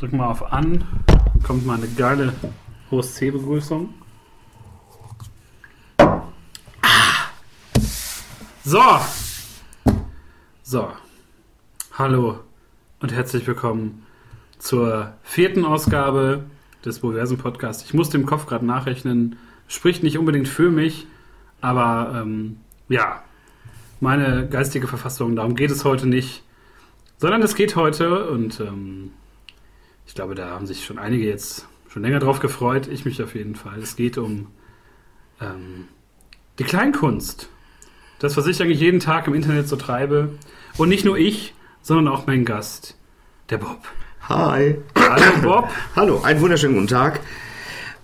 drück mal auf An. Dann kommt mal eine geile Host C-Begrüßung. Ah. So. So. Hallo und herzlich willkommen zur vierten Ausgabe des Boversen Podcasts. Ich musste im Kopf gerade nachrechnen. Spricht nicht unbedingt für mich, aber ähm, ja, meine geistige Verfassung, darum geht es heute nicht. Sondern es geht heute, und ähm, ich glaube, da haben sich schon einige jetzt schon länger drauf gefreut, ich mich auf jeden Fall. Es geht um ähm, die Kleinkunst. Das, was ich eigentlich jeden Tag im Internet so treibe. Und nicht nur ich, sondern auch mein Gast, der Bob. Hi. Hallo Bob. Hallo, einen wunderschönen guten Tag.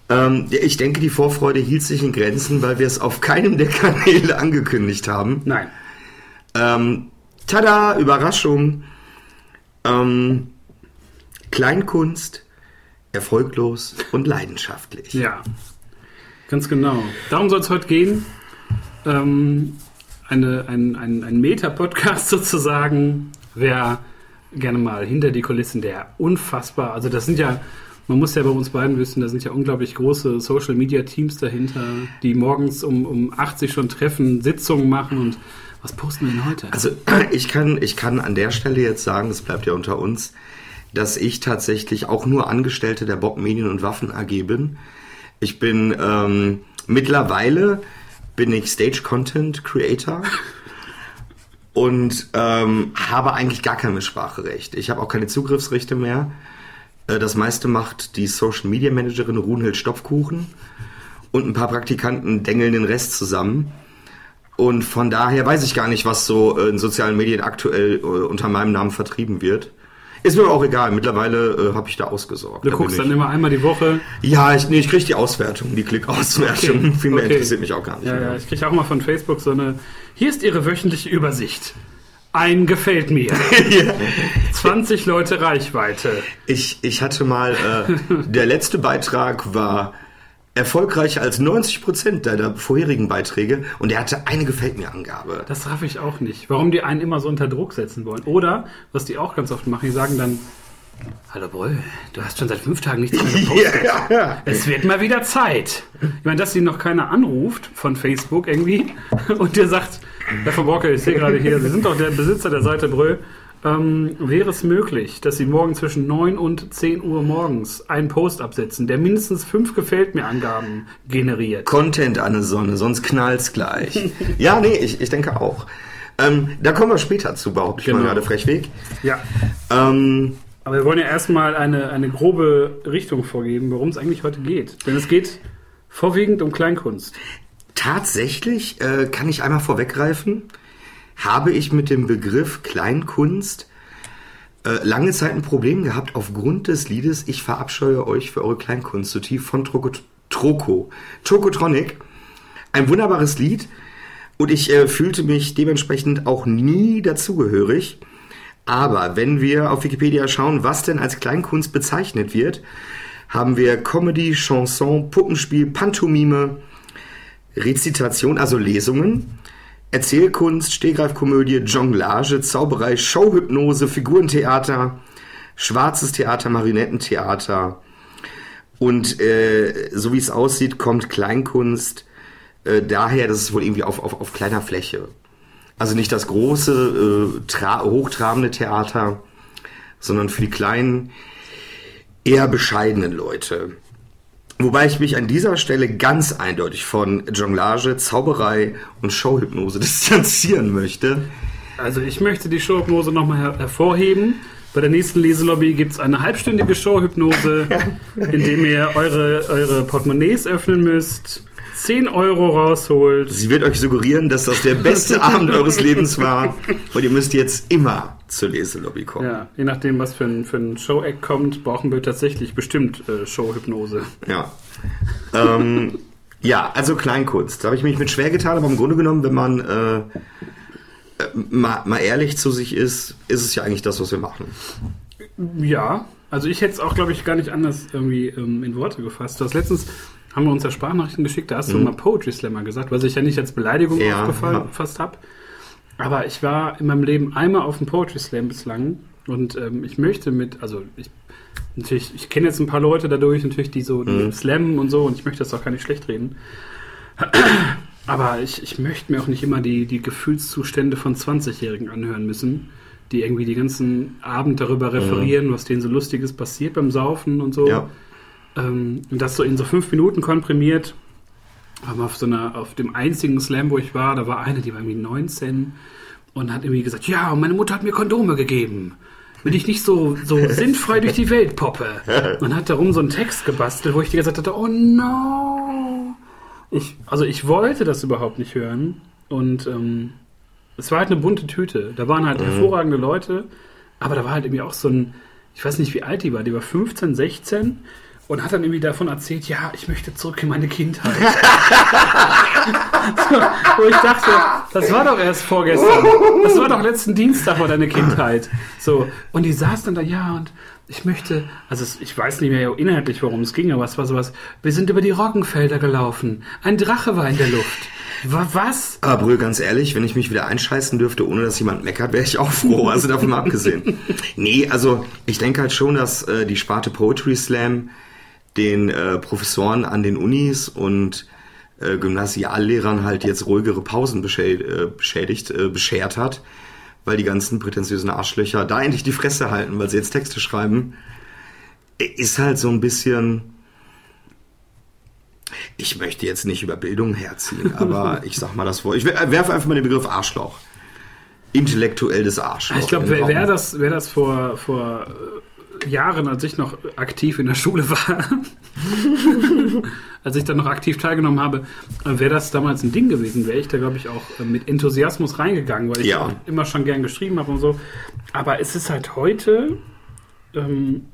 Ähm, ich denke, die Vorfreude hielt sich in Grenzen, weil wir es auf keinem der Kanäle angekündigt haben. Nein. Ähm, tada, Überraschung. Ähm, Kleinkunst, erfolglos und leidenschaftlich. Ja, ganz genau. Darum soll es heute gehen. Ähm, eine, ein ein, ein Meta-Podcast sozusagen. Wer gerne mal hinter die Kulissen der unfassbar, also das sind ja, man muss ja bei uns beiden wissen, da sind ja unglaublich große Social-Media-Teams dahinter, die morgens um, um 80 schon treffen, Sitzungen machen und was posten wir denn heute? Also ich kann, ich kann an der Stelle jetzt sagen, das bleibt ja unter uns, dass ich tatsächlich auch nur Angestellte der Bob Medien und Waffen AG bin. Ich bin ähm, mittlerweile bin ich Stage Content Creator und ähm, habe eigentlich gar kein Mitspracherecht. Ich habe auch keine Zugriffsrechte mehr. Äh, das meiste macht die Social Media Managerin Runhild Stopfkuchen und ein paar Praktikanten dengeln den Rest zusammen. Und von daher weiß ich gar nicht, was so äh, in sozialen Medien aktuell äh, unter meinem Namen vertrieben wird. Ist mir auch egal. Mittlerweile äh, habe ich da ausgesorgt. Du Da guckst dann immer einmal die Woche. Ja, ich, nee, ich kriege die Auswertung, die Klickauswertung. Okay, Viel mehr okay. interessiert mich auch gar nicht. Ja, mehr. ja, ich kriege auch mal von Facebook so eine. Hier ist Ihre wöchentliche Übersicht. Ein gefällt mir. 20 Leute Reichweite. Ich, ich hatte mal, äh, der letzte Beitrag war erfolgreicher als 90 Prozent deiner vorherigen Beiträge und er hatte eine Gefällt mir Angabe. Das raff ich auch nicht. Warum die einen immer so unter Druck setzen wollen. Oder, was die auch ganz oft machen, die sagen dann: Hallo Brüll, du hast schon seit fünf Tagen nichts mehr gepostet. ja, ja. Es wird mal wieder Zeit. Ich meine, dass sie noch keiner anruft von Facebook irgendwie und dir sagt, Herr von Borke, ich sehe gerade hier, Sie sind doch der Besitzer der Seite Brüll. Ähm, wäre es möglich, dass Sie morgen zwischen 9 und 10 Uhr morgens einen Post absetzen, der mindestens fünf Gefällt mir Angaben generiert? Content an der Sonne, sonst knallt's gleich. ja, nee, ich, ich denke auch. Ähm, da kommen wir später zu, behaupte ich Genau. mal gerade frechweg. Ja. Ähm, Aber wir wollen ja erstmal eine, eine grobe Richtung vorgeben, worum es eigentlich heute geht. Denn es geht vorwiegend um Kleinkunst. Tatsächlich äh, kann ich einmal vorweggreifen, habe ich mit dem Begriff Kleinkunst äh, lange Zeit ein Problem gehabt aufgrund des Liedes Ich verabscheue euch für eure Kleinkunst so tief von Troco, Troco, Chocotronic. Ein wunderbares Lied und ich äh, fühlte mich dementsprechend auch nie dazugehörig. Aber wenn wir auf Wikipedia schauen, was denn als Kleinkunst bezeichnet wird, haben wir Comedy, Chanson, Puppenspiel, Pantomime, Rezitation, also Lesungen, Erzählkunst, Stehgreifkomödie, Jonglage, Zauberei, Showhypnose, Figurentheater, schwarzes Theater, Marionettentheater. Und äh, so wie es aussieht, kommt Kleinkunst äh, daher, dass es wohl irgendwie auf, auf, auf kleiner Fläche. Also nicht das große, äh, tra hochtrabende Theater, sondern für die kleinen, eher bescheidenen Leute. Wobei ich mich an dieser Stelle ganz eindeutig von Jonglage, Zauberei und Showhypnose distanzieren möchte. Also ich möchte die Showhypnose nochmal her hervorheben. Bei der nächsten Leselobby gibt es eine halbstündige Showhypnose, in dem ihr eure, eure Portemonnaies öffnen müsst, 10 Euro rausholt. Sie wird euch suggerieren, dass das der beste Abend eures Lebens war und ihr müsst jetzt immer zur Leselobby kommen. Ja, je nachdem, was für ein, für ein Show-Act kommt, brauchen wir tatsächlich bestimmt äh, Showhypnose. Ja. ähm, ja, also Kleinkunst. Da habe ich mich mit schwer getan, aber im Grunde genommen, wenn man äh, äh, mal, mal ehrlich zu sich ist, ist es ja eigentlich das, was wir machen. Ja, also ich hätte es auch, glaube ich, gar nicht anders irgendwie ähm, in Worte gefasst. Du hast letztens, haben wir uns ja Sprachnachrichten geschickt, da hast du mal Poetry Slammer gesagt, was ich ja nicht als Beleidigung Ja, aufgefasst habe. Aber ich war in meinem Leben einmal auf dem Poetry Slam bislang Und ähm, ich möchte mit, also ich natürlich, ich kenne jetzt ein paar Leute dadurch, natürlich, die so Mhm. slammen und so, und ich möchte das auch gar nicht schlecht reden. Aber ich, ich möchte mir auch nicht immer die, die Gefühlszustände von 20-Jährigen anhören müssen, die irgendwie die ganzen Abend darüber referieren, was denen so Lustiges passiert beim Saufen und so. Ja. Ähm, und das so in so fünf Minuten komprimiert. Aber auf so einer, auf dem einzigen Slam, wo ich war, da war eine, die war irgendwie 19 und hat irgendwie gesagt, ja, und meine Mutter hat mir Kondome gegeben. Will ich nicht so, so sinnfrei durch die Welt poppe. Und hat darum so einen Text gebastelt, wo ich die gesagt hatte, oh no. Ich, also ich wollte das überhaupt nicht hören. Und ähm, es war halt eine bunte Tüte. Da waren halt hervorragende Leute, aber da war halt irgendwie auch so ein, ich weiß nicht, wie alt die war, die war 15, 16 und hat dann irgendwie davon erzählt, ja, ich möchte zurück in meine Kindheit. so, wo ich dachte, das war doch erst vorgestern. Das war doch letzten Dienstag war deine Kindheit. So, und die saß dann da, ja, und ich möchte, also ich weiß nicht mehr inhaltlich, worum es ging, aber es war sowas, wir sind über die Roggenfelder gelaufen. Ein Drache war in der Luft. Wa- Was? Aber Brühl, ganz ehrlich, wenn ich mich wieder einscheißen dürfte, ohne dass jemand meckert, wäre ich auch froh. Also davon mal abgesehen. Nee, also ich denke halt schon, dass äh, die Sparte Poetry Slam den äh, Professoren an den Unis und äh, Gymnasiallehrern halt jetzt ruhigere Pausen beschädigt, äh, beschädigt, äh, beschert hat, weil die ganzen prätentiösen Arschlöcher da endlich die Fresse halten, weil sie jetzt Texte schreiben. Ist halt so ein bisschen. Ich möchte jetzt nicht über Bildung herziehen, aber ich sag mal das Wort. Ich werfe einfach mal den Begriff Arschloch. Intellektuelles Arschloch. Ich glaube, wer, wer das, wer das vor, vor Jahren, als ich noch aktiv in der Schule war, als ich dann noch aktiv teilgenommen habe, wäre das damals ein Ding gewesen, wäre ich da, glaube ich, auch äh, mit Enthusiasmus reingegangen, weil ich Ja. auch immer schon gern geschrieben habe und so. Aber es ist halt heute, ähm,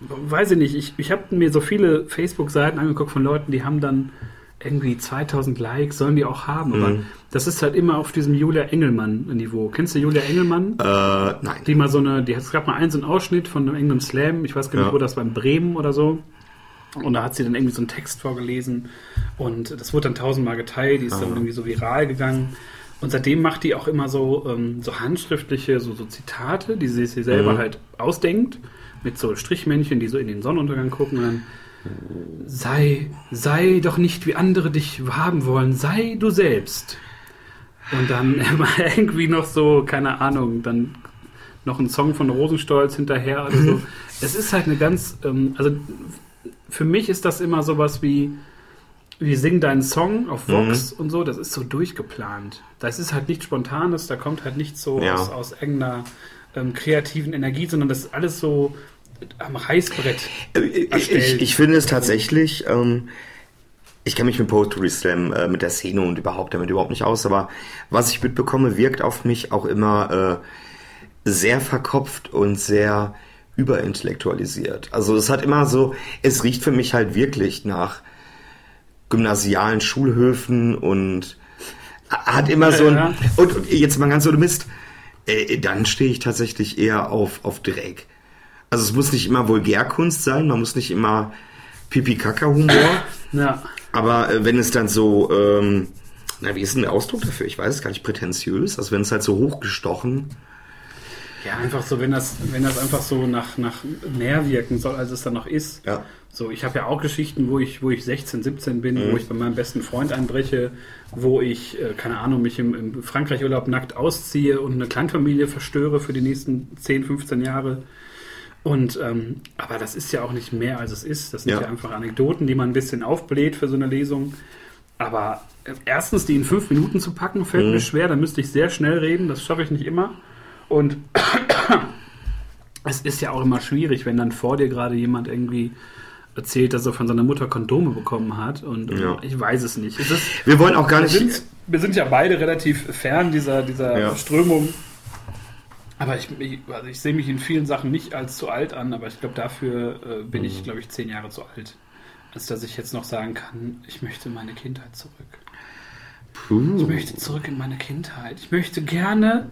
weiß ich nicht, ich, ich habe mir so viele Facebook-Seiten angeguckt von Leuten, die haben dann irgendwie 2000 Likes, sollen die auch haben, aber Mhm. Das ist halt immer auf diesem Julia Engelmann-Niveau. Kennst du Julia Engelmann? Äh, nein. die mal so eine, die hat es gab mal einen so einen Ausschnitt von einem englischen Slam, ich weiß gar nicht, Ja. wo das war, in Bremen oder so. Und da hat sie dann irgendwie so einen Text vorgelesen und das wurde dann tausendmal geteilt, die ist dann irgendwie so viral gegangen. Und seitdem macht die auch immer so, ähm, so handschriftliche, so, so Zitate, die sie sich selber Mhm. halt ausdenkt, mit so Strichmännchen, die so in den Sonnenuntergang gucken und dann sei, sei doch nicht wie andere dich haben wollen, sei du selbst. Und dann immer irgendwie noch so, keine Ahnung, dann noch ein Song von Rosenstolz hinterher oder so. es ist halt eine ganz, ähm, also für mich ist das immer sowas wie, wie sing deinen Song auf Vox und so, das ist so durchgeplant. Das ist halt nichts Spontanes, da kommt halt nichts so Ja. aus, aus irgendeiner ähm, kreativen Energie, sondern das ist alles so am Reißbrett. Ich, erstellt. ich, ich finde es tatsächlich, ähm, ich kenne mich mit Poetry Slam, äh, mit der Szene und überhaupt damit überhaupt nicht aus, aber was ich mitbekomme, wirkt auf mich auch immer äh, sehr verkopft und sehr überintellektualisiert. Also es hat immer so, es riecht für mich halt wirklich nach gymnasialen Schulhöfen und hat immer so ein, Ja. und, und jetzt mal ganz ohne Mist, äh, dann stehe ich tatsächlich eher auf, auf Dreck. Also es muss nicht immer Vulgärkunst sein, man muss nicht immer Pipi-Kaka-Humor, Ja. Aber äh, wenn es dann so, ähm, na, wie ist denn der Ausdruck dafür? Ich weiß es gar nicht, prätentiös, also wenn es halt so hochgestochen, Ja, einfach so, wenn das, wenn das einfach so nach, nach mehr wirken soll, als es dann noch ist. Ja. So, ich habe ja auch Geschichten, wo ich, wo ich 16, 17 bin, wo ich bei meinem besten Freund einbreche, wo ich, äh, keine Ahnung, mich im, im Frankreich-Urlaub nackt ausziehe und eine Kleinfamilie verstöre für die nächsten 10, 15 Jahre. Und, ähm, aber das ist ja auch nicht mehr, als es ist. Das sind ja. Ja. einfach Anekdoten, die man ein bisschen aufbläht für so eine Lesung. Aber äh, erstens, die in fünf Minuten zu packen, fällt mir schwer. Da müsste ich sehr schnell reden. Das schaffe ich nicht immer. Und es ist ja auch immer schwierig, wenn dann vor dir gerade jemand irgendwie erzählt, dass er von seiner Mutter Kondome bekommen hat. Und äh, Ja. ich weiß es nicht. Es ist, wir wollen auch gar wir, nicht, sind, wir sind ja beide relativ fern dieser, dieser Ja. Strömung. Aber ich, ich, also ich sehe mich in vielen Sachen nicht als zu alt an, aber ich glaube, dafür äh, bin Mhm. ich, glaube ich, zehn Jahre zu alt. Als dass ich jetzt noch sagen kann, ich möchte in meine Kindheit zurück. Ich Puh. möchte zurück in meine Kindheit. Ich möchte gerne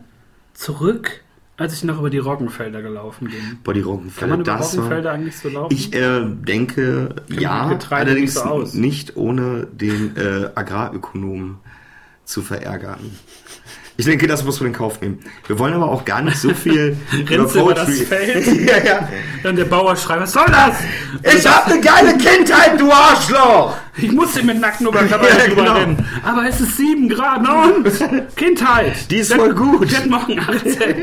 zurück, als ich noch über die Roggenfelder gelaufen bin. Boah, die Kann Roggenfelder, man über das war, Roggenfelder eigentlich so laufen? Ich äh, denke, ja, allerdings nicht so nicht ohne den äh, Agrarökonomen zu verärgern. Ich denke, das muss man in Kauf nehmen. Wir wollen aber auch gar nicht so viel über das Feld? ja, ja. Dann der Bauer schreit, was soll das? Ich hab eine geile Kindheit, du Arschloch! Ich musste mit nackten Oberkörper Ja, genau. rennen. Aber es ist 7 Grad na und Kindheit. Die ist voll gut. Ich werd morgen 18.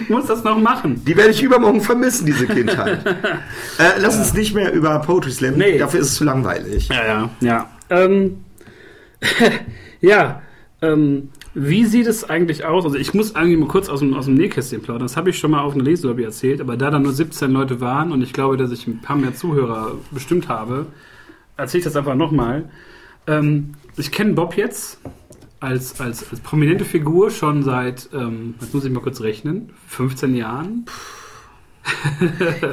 ich muss das noch machen. Die werde ich übermorgen vermissen, diese Kindheit. äh, lass uns nicht mehr über Poetry Slam. Nee. Dafür ist es zu langweilig. Ja, ja, ja. Ähm, ja, ähm, wie sieht es eigentlich aus? Also ich muss eigentlich mal kurz aus dem, aus dem Nähkästchen plaudern. Das habe ich schon mal auf einer Leselobby erzählt, aber da da nur 17 Leute waren und ich glaube, dass ich ein paar mehr Zuhörer bestimmt habe, erzähle ich das einfach nochmal. Ähm, ich kenne Bob jetzt als, als, als prominente Figur schon seit, ähm, jetzt muss ich mal kurz rechnen, 15 Jahren.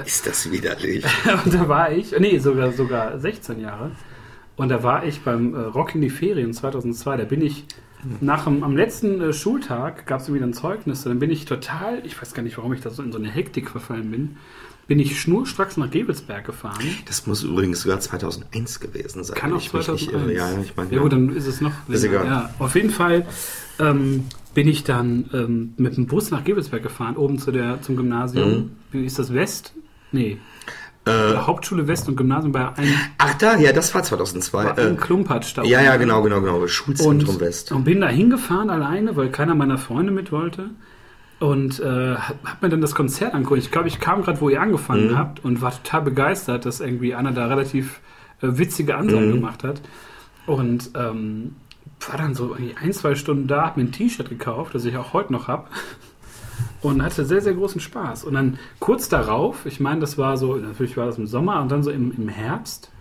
Ist das widerlich? Und da war ich, nee, sogar, sogar 16 Jahre. Und da war ich beim äh, Rock in die Ferien 2002. Da bin ich nach dem, am letzten äh, Schultag, gab es wieder ein Zeugnis. Dann bin ich total, ich weiß gar nicht, warum ich da so in so eine Hektik verfallen bin, bin ich schnurstracks nach Gebelsberg gefahren. Das muss übrigens sogar 2001 gewesen sein. Kann auch ich mich nicht 2001. irre. Ja, ich meine, Ja gut, dann ist es noch. Ist egal. Ja, auf jeden Fall ähm, bin ich dann ähm, mit dem Bus nach Gebelsberg gefahren, oben zu der, zum Gymnasium. Wie ist das West? Nee. Äh, Hauptschule West und Gymnasium bei einem, ach da, ja, das war 2002. bei einem Äh, Klumpatsch da ja, ja, genau, genau, genau. Schulzentrum und, West. und bin da hingefahren alleine, weil keiner meiner Freunde mit wollte. Und äh, hab, mir dann das Konzert angeguckt. Ich glaube, ich kam gerade, wo ihr angefangen Mhm. habt und war total begeistert, dass irgendwie einer da relativ äh, witzige Ansagen Mhm. gemacht hat. Und ähm, war dann so ein, zwei Stunden da, hab mir ein T-Shirt gekauft, das ich auch heute noch hab. Und hatte sehr, sehr großen Spaß. Und dann kurz darauf, ich meine, das war so, natürlich war das im Sommer und dann so im, im Herbst,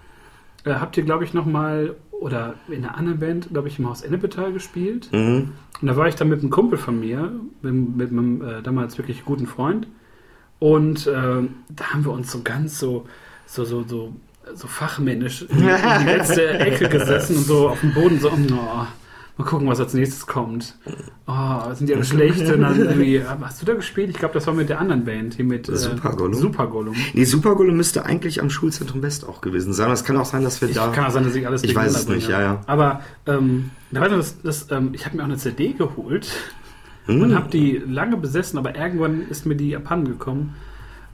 äh, habt ihr, glaube ich, nochmal, oder in einer anderen Band, glaube ich, im Haus Ennepetal gespielt. Mhm. Und da war ich dann mit einem Kumpel von mir, mit, mit meinem äh, damals wirklich guten Freund. Und äh, da haben wir uns so ganz so, so, so, so, so fachmännisch in die, in die letzte Ecke gesessen und so auf dem Boden so, oh, mal gucken, was als nächstes kommt. Oh, sind die alle schlecht? Und dann irgendwie, hast du da gespielt? Ich glaube, das war mit der anderen Band, hier mit äh, Super Gollum. Super Gollum. Nee, Supergolo müsste eigentlich am Schulzentrum West auch gewesen sein. Das kann auch sein, dass wir Ich da. kann auch sein, dass ich alles Ich weiß es nicht, ja, ja. Aber ähm, da weiß ich, das, das, ähm, ich habe mir auch eine CD geholt Hm. und habe die lange besessen, aber irgendwann ist mir die abhanden gekommen.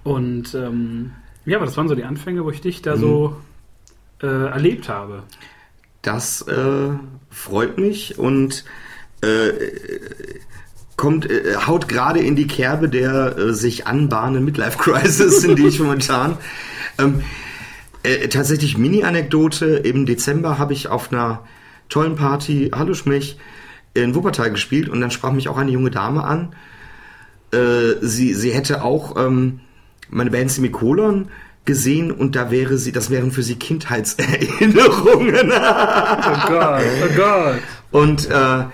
Und ähm, ja, aber das waren so die Anfänge, wo ich dich da so äh, erlebt habe. Das äh, freut mich und äh, kommt, äh, haut gerade in die Kerbe der äh, sich anbahnenden Midlife Crisis, in die ich momentan. Ähm, äh, tatsächlich Mini-Anekdote. Im Dezember habe ich auf einer tollen Party Hallo Schmich in Wuppertal gespielt und dann sprach mich auch eine junge Dame an. Äh, sie, sie hätte auch ähm, meine Band Semikolon gesehen und da wäre sie, das wären für sie Kindheitserinnerungen. Oh Gott, oh Gott. Und äh,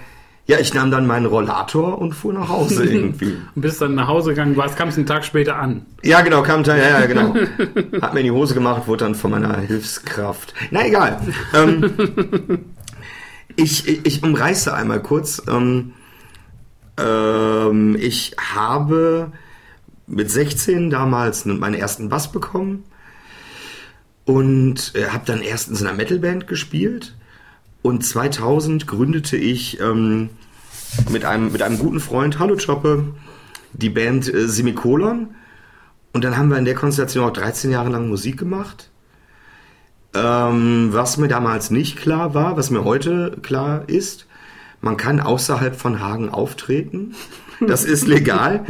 ja, ich nahm dann meinen Rollator und fuhr nach Hause irgendwie. Und bist dann nach Hause gegangen, warst, kamst einen Tag später an. Ja, genau, kam dann, ja, ja, genau. Hat mir in die Hose gemacht, wurde dann von meiner Hilfskraft. Na egal. Ähm, ich, ich, ich umreiße einmal kurz. Ähm, ähm, ich habe mit 16 damals meinen ersten Bass bekommen und äh, habe dann erst in einer Metalband gespielt. Und 2000 gründete ich ähm, mit, einem, mit einem guten Freund, Hallo Choppe, die Band äh, Semikolon. Und dann haben wir in der Konstellation auch 13 Jahre lang Musik gemacht. Ähm, was mir damals nicht klar war, was mir heute klar ist, man kann außerhalb von Hagen auftreten. Das ist legal.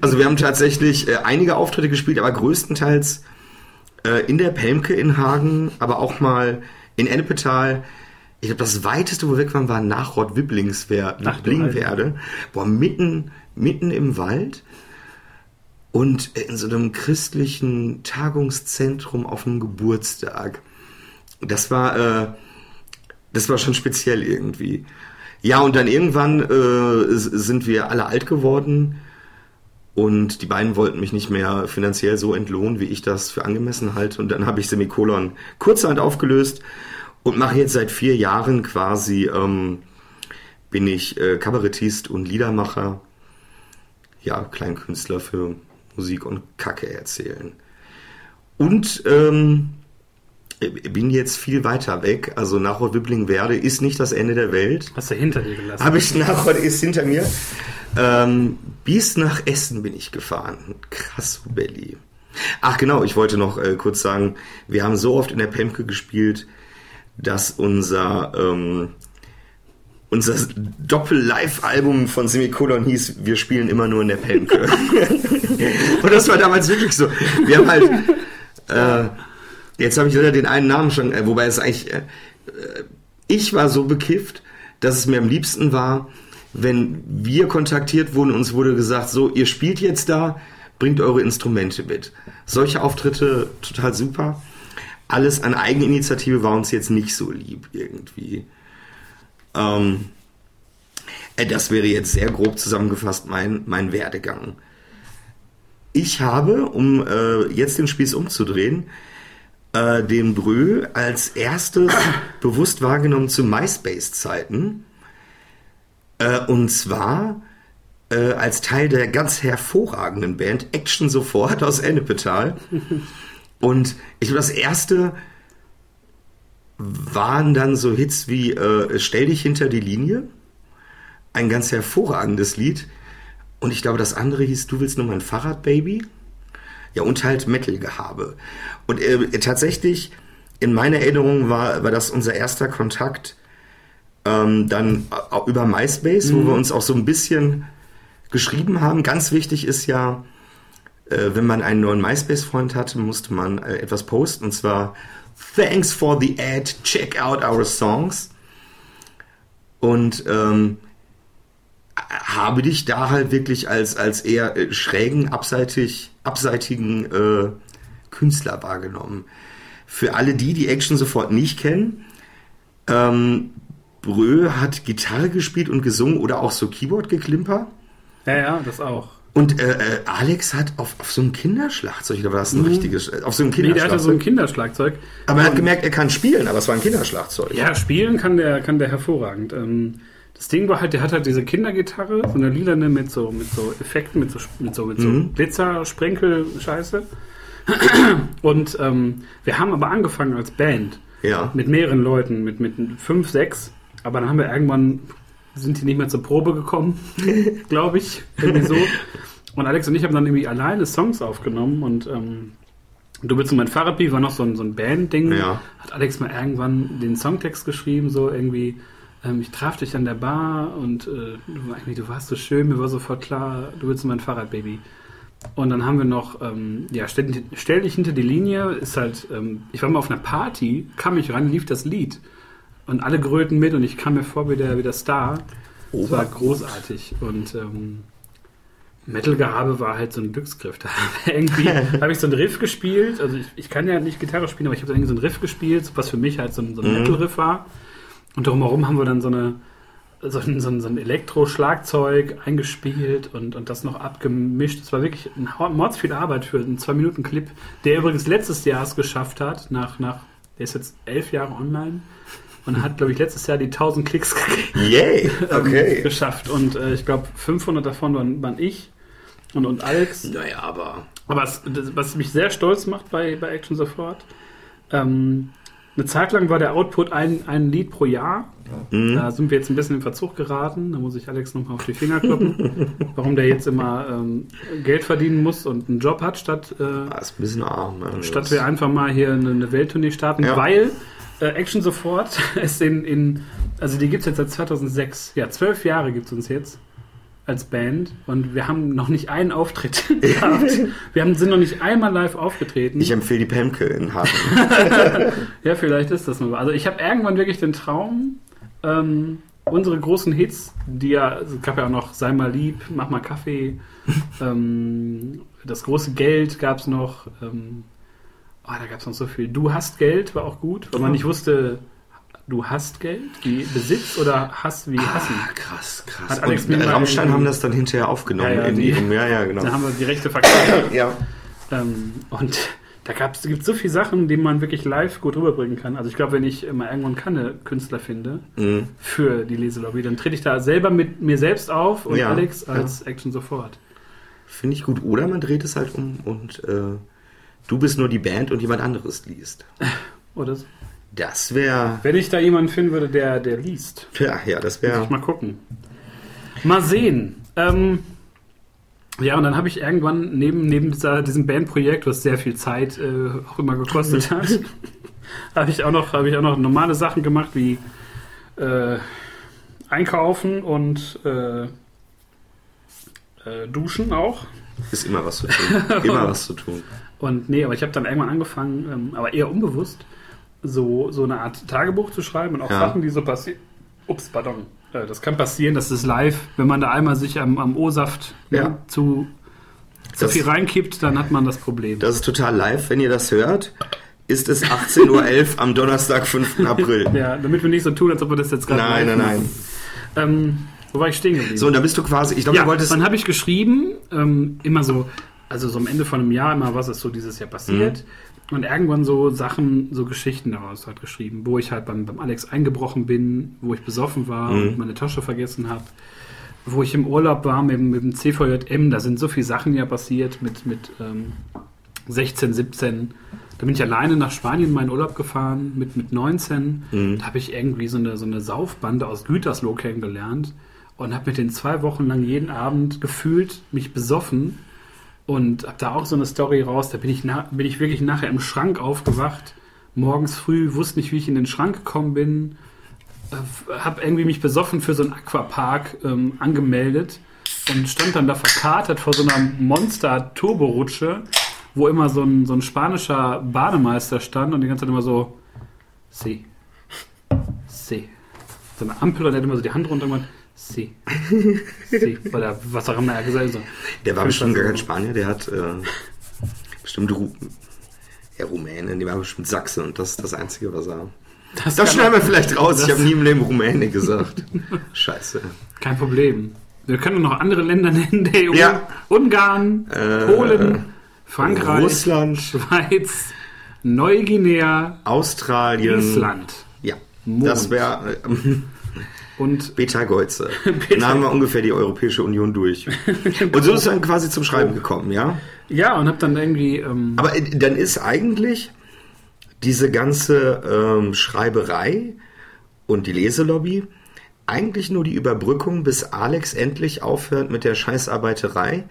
Also wir haben tatsächlich äh, einige Auftritte gespielt, aber größtenteils äh, in der Pelmke in Hagen, aber auch mal in Ennepetal. Ich glaube, das weiteste, wo wir weg waren, war nach Rottwipplingswer- Ach, du Blingwerde. Boah, mitten, mitten im Wald. Und in so einem christlichen Tagungszentrum auf einem Geburtstag. Das war, äh, das war schon speziell irgendwie. Ja, und dann irgendwann äh, sind wir alle alt geworden und die beiden wollten mich nicht mehr finanziell so entlohnen, wie ich das für angemessen halte. Und dann habe ich Semikolon kurzerhand aufgelöst und mache jetzt seit vier Jahren quasi, ähm, bin ich äh, Kabarettist und Liedermacher. Ja, Kleinkünstler für Musik und Kacke erzählen. Und ähm, bin jetzt viel weiter weg. Also Nachrott Wippling-Werde ist nicht das Ende der Welt. Hast du hinter dir gelassen? Habe ich Nachrott ist hinter mir. Ähm, bis nach Essen bin ich gefahren. Krass, Belly. Ach genau, ich wollte noch äh, kurz sagen, wir haben so oft in der Pemke gespielt, dass unser ähm, unser Doppel-Live-Album von Semikolon hieß, wir spielen immer nur in der Pemke. Und das war damals wirklich so. Wir haben halt, äh, jetzt habe ich wieder den einen Namen schon, äh, wobei es eigentlich, äh, ich war so bekifft, dass es mir am liebsten war, wenn wir kontaktiert wurden, uns wurde gesagt, so, ihr spielt jetzt da, bringt eure Instrumente mit. Solche Auftritte total super. Alles an Eigeninitiative war uns jetzt nicht so lieb irgendwie. Ähm, äh, das wäre jetzt sehr grob zusammengefasst mein, mein Werdegang. Ich habe, um äh, jetzt den Spieß umzudrehen, äh, den Brö als erstes bewusst wahrgenommen zu MySpace-Zeiten. Äh, und zwar äh, als Teil der ganz hervorragenden Band Action Sofort aus Ennepetal. Und ich glaube, das erste waren dann so Hits wie äh, Stell dich hinter die Linie. Ein ganz hervorragendes Lied. Und ich glaube, das andere hieß Du willst nur mein Fahrrad, Baby. Ja, und halt Metal-Gehabe. Und äh, tatsächlich, in meiner Erinnerung war, war das unser erster Kontakt ähm, dann äh, über MySpace, mhm. wo wir uns auch so ein bisschen geschrieben haben. Ganz wichtig ist ja, äh, wenn man einen neuen MySpace-Freund hatte, musste man äh, etwas posten. Und zwar Thanks for the ad, check out our songs. Und ähm, habe dich da halt wirklich als, als eher äh, schrägen, abseitig, abseitigen äh, Künstler wahrgenommen. Für alle die, die Action sofort nicht kennen, ähm, Brö hat Gitarre gespielt und gesungen oder auch so Keyboard-Geklimper. Ja, ja, das auch. Und äh, äh, Alex hat auf, auf so einem Kinderschlagzeug, oder war das ein mhm. richtiges, äh, auf so einem Kinderschlagzeug? Nee, der hatte so ein Kinderschlagzeug. Aber er hat gemerkt, er kann spielen, aber es war ein Kinderschlagzeug. Ja, spielen kann der, kann der hervorragend. Ähm, das Ding war halt, der hat halt diese Kindergitarre, so eine lilane mit so, mit so Effekten, mit so, mit so, mit so mhm. Glitzer, Sprenkel, Scheiße. Und ähm, wir haben aber angefangen als Band. Ja. Mit mehreren Leuten, mit, mit fünf, sechs. Aber dann haben wir irgendwann sind die nicht mehr zur Probe gekommen, glaube ich. Irgendwie so. Und Alex und ich haben dann irgendwie alleine Songs aufgenommen und ähm, Du bist mein Fahrradbeat war noch so ein, so ein Band-Ding. Ja. Hat Alex mal irgendwann den Songtext geschrieben, so irgendwie, ähm, ich traf dich an der Bar und äh, du, du, warst so schön, mir war sofort klar, du bist mein Fahrradbaby. Und dann haben wir noch, ähm, ja, stell, stell, dich hinter die Linie, ist halt, ähm, ich war mal auf einer Party, kam ich ran, lief das Lied. Und alle grölten mit und ich kam mir vor wie der, wie der Star. Das war großartig. Und ähm, Metal-Gehabe war halt so ein Glücksgriff. Da irgendwie habe ich so einen Riff gespielt. Also ich, ich, kann ja nicht Gitarre spielen, aber ich habe irgendwie so einen Riff gespielt, was für mich halt so ein, so ein mhm. Metal-Riff war. Und drumherum haben wir dann so eine so ein, so ein, so ein Elektro-Schlagzeug eingespielt und, und das noch abgemischt. Es war wirklich ein Mords viel Arbeit für einen 2-Minuten-Clip, der übrigens letztes Jahr es geschafft hat, nach, nach, der ist jetzt elf Jahre online und hat, glaube ich, letztes Jahr die 1000 Klicks Yay, okay. ähm, geschafft. Und äh, ich glaube, 500 davon waren, waren ich und, und Alex. Naja, aber. Aber was, was mich sehr stolz macht bei, bei Action Sofort, ähm, eine Zeit lang war der Output ein, ein Lied pro Jahr. Mhm. Da sind wir jetzt ein bisschen in Verzug geraten. Da muss ich Alex nochmal auf die Finger kloppen, warum der jetzt immer ähm, Geld verdienen muss und einen Job hat, statt, äh, ah, ist ein bisschen arm, statt wir einfach mal hier eine, eine Welttournee starten, ja. weil äh, Action Sofort ist in, in also die gibt es jetzt seit 2006. Ja, zwölf Jahre gibt es uns jetzt als Band und wir haben noch nicht einen Auftritt gehabt. Wir haben, sind noch nicht einmal live aufgetreten. Ich empfehle die Pemke in Hagen. ja, vielleicht ist das noch. Also ich habe irgendwann wirklich den Traum, ähm, unsere großen Hits, die ja, es gab ja auch noch Sei mal lieb, mach mal Kaffee, ähm, das große Geld gab es noch, ähm, oh, da gab es noch so viel. Du hast Geld war auch gut, weil man nicht wusste, du hast Geld, wie Besitz oder Hass wie Hassen. Ah, krass, krass. Und Rammstein haben das dann hinterher aufgenommen. Ja, ja, in die, die, ja, ja, genau. Da haben wir die Rechte verkauft. ja. Ähm, und da gibt es so viele Sachen, die man wirklich live gut rüberbringen kann. Also ich glaube, wenn ich mal irgendwann keine Künstler finde mhm. für die Leselobby, dann trete ich da selber mit mir selbst auf und ja, Alex als ja. Action sofort. Finde ich gut. Oder man dreht es halt um und äh, du bist nur die Band und jemand anderes liest. oder so. Das wäre. Wenn ich da jemanden finden würde, der, der liest. Ja, ja, das Muss wäre. ich mal gucken. Mal sehen. Ähm, ja, und dann habe ich irgendwann neben, neben dieser, diesem Bandprojekt, was sehr viel Zeit äh, auch immer gekostet hat, habe ich, auch noch- habe ich auch noch normale Sachen gemacht, wie äh, Einkaufen und äh, äh, Duschen auch. Ist immer was zu tun. Immer was zu tun. Und nee, aber ich habe dann irgendwann angefangen, ähm, aber eher unbewusst, so, so eine Art Tagebuch zu schreiben und auch Ja. Sachen, die so passieren. Ups, pardon. Äh, das kann passieren, das ist live. Wenn man da einmal sich am, am O-Saft ne, Ja. zu, zu Das- viel reinkippt, dann hat man das Problem. Das ist total live. Wenn ihr das hört, ist es 18.11 Uhr am Donnerstag, 5. April. ja, damit wir nicht so tun, als ob wir das jetzt gerade Nein, nein, nein. Ähm, wo war ich stehen geblieben? So, und da bist du quasi, ich glaube, ja, du wolltest. dann habe ich geschrieben, ähm, immer so, also so am Ende von einem Jahr immer, was ist so dieses Jahr passiert. Mhm. Und irgendwann so Sachen, so Geschichten daraus halt geschrieben, wo ich halt beim, beim Alex eingebrochen bin, wo ich besoffen war Mhm. und meine Tasche vergessen habe, wo ich im Urlaub war mit, dem- mit dem CVJM, da sind so viele Sachen ja passiert mit, mit ähm, 16, 17. Da bin ich alleine nach Spanien in meinen Urlaub gefahren mit, mit 19. Mhm. Da habe ich irgendwie so eine, so eine Saufbande aus Gütersloh kennengelernt und habe mit den zwei Wochen lang jeden Abend gefühlt mich besoffen und habe da auch so eine Story raus. Da bin ich, na, bin ich wirklich nachher im Schrank aufgewacht, morgens früh, wusste nicht, wie ich in den Schrank gekommen bin, äh, habe irgendwie mich besoffen für so einen Aquapark ähm, angemeldet und stand dann da verkatert vor so einer Monster-Turborutsche, wo immer so ein, so ein spanischer Bademeister stand und die ganze Zeit immer so, sie, sie. So eine Ampel und er hat immer so die Hand runter gemacht, sie, sie. Oder was auch immer er gesagt hat. Der war bestimmt gar kein. Spanier, der hat äh, bestimmt Ru ja, Rumäne, die war bestimmt Sachse und das ist das Einzige, was er. Das, Das schneiden wir vielleicht raus. Ich habe nie im Leben Rumäne gesagt. Scheiße. Kein Problem. Wir können noch andere Länder nennen, der EU. Ja. Ungarn, Äh, Polen, Frankreich, Russland. Schweiz, Neuguinea, Australien. Island Ja, Mond. das wäre äh, und Beta Geuze. Dann haben wir ungefähr die Europäische Union durch. Und so ist dann quasi zum Schreiben gekommen, ja? ja, und hab dann irgendwie ähm, Aber äh, dann ist eigentlich diese ganze ähm, Schreiberei und die Leselobby eigentlich nur die Überbrückung, bis Alex endlich aufhört mit der Scheißarbeiterei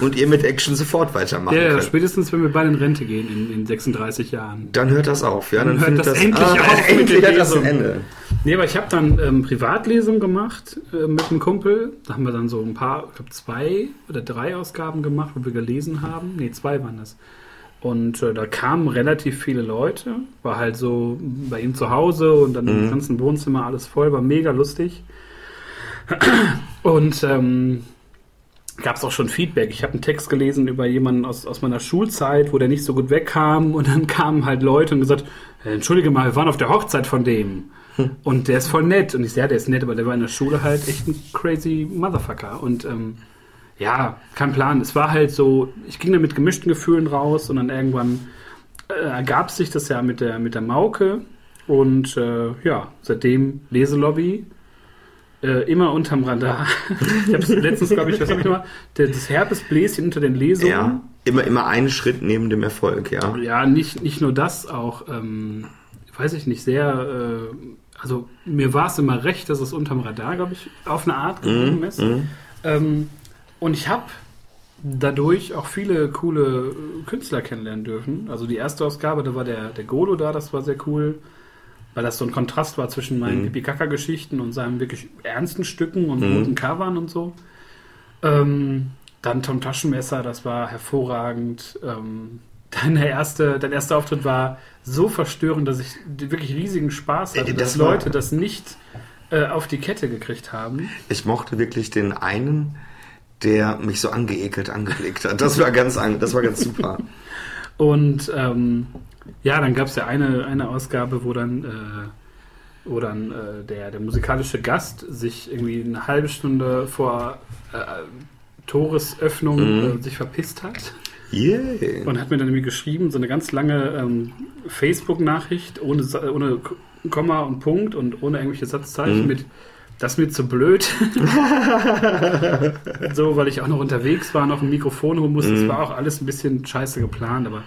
und ihr mit Action sofort weitermachen ja, ja, spätestens wenn wir beide in Rente gehen in, in 36 Jahren. Dann hört das auf, ja? Dann, Dann hört findet das endlich auf mit endlich hat das ein. Ende. Nee, aber ich habe dann ähm, Privatlesung gemacht äh, mit einem Kumpel. Da haben wir dann so ein paar, ich glaube zwei oder drei Ausgaben gemacht, wo wir gelesen haben. Nee, zwei waren das. Und äh, da kamen relativ viele Leute. War halt so bei ihm zu Hause und dann im ganzen Wohnzimmer alles voll, war mega lustig. Und ähm, gab es auch schon Feedback. Ich habe einen Text gelesen über jemanden aus, aus meiner Schulzeit, wo der nicht so gut wegkam. Und dann kamen halt Leute und gesagt, "Äh, entschuldige mal, wir waren auf der Hochzeit von dem. Und der ist voll nett. Und ich sage, ja, der ist nett, aber der war in der Schule halt echt ein crazy Motherfucker. Und ähm, ja, kein Plan. Es war halt so, ich ging da mit gemischten Gefühlen raus und dann irgendwann äh, ergab sich das ja mit der, mit der Mauke. Und äh, ja, seitdem Leselobby. Äh, immer unterm Radar. ich habe letztens, glaube ich, was habe ich nochmal? Das Herpesbläschen unter den Lesungen. Ja, immer, immer einen Schritt neben dem Erfolg, ja. Ja, nicht, nicht nur das, auch, ähm, weiß ich nicht, sehr, äh, also mir war es immer recht, dass es unterm Radar, glaube ich, auf eine Art geblieben ist. Ähm, und ich habe dadurch auch viele coole äh, Künstler kennenlernen dürfen. Also die erste Ausgabe, da war der, der Golo da, das war sehr cool, weil das so ein Kontrast war zwischen meinen Pipi-Kaka-Geschichten und seinen wirklich ernsten Stücken und roten Covern und so. Ähm, dann Tom Taschenmesser, das war hervorragend. Ähm, dein, erste, dein erster Auftritt war so verstörend, dass ich wirklich riesigen Spaß hatte, dass das war- Leute das nicht äh, auf die Kette gekriegt haben. Ich mochte wirklich den einen, der mich so angeekelt angeblickt hat. Das war ganz, an- das war ganz super. Und ähm, ja, dann gab es ja eine, eine Ausgabe, wo dann, äh, wo dann äh, der, der musikalische Gast sich irgendwie eine halbe Stunde vor äh, Toresöffnung äh, sich verpisst hat. Yeah. Und hat mir dann irgendwie geschrieben, so eine ganz lange ähm, Facebook-Nachricht ohne, ohne Komma und Punkt und ohne irgendwelche Satzzeichen mit das ist mir zu blöd. so, weil ich auch noch unterwegs war, noch ein Mikrofon holen musste. Das war auch alles ein bisschen scheiße geplant, aber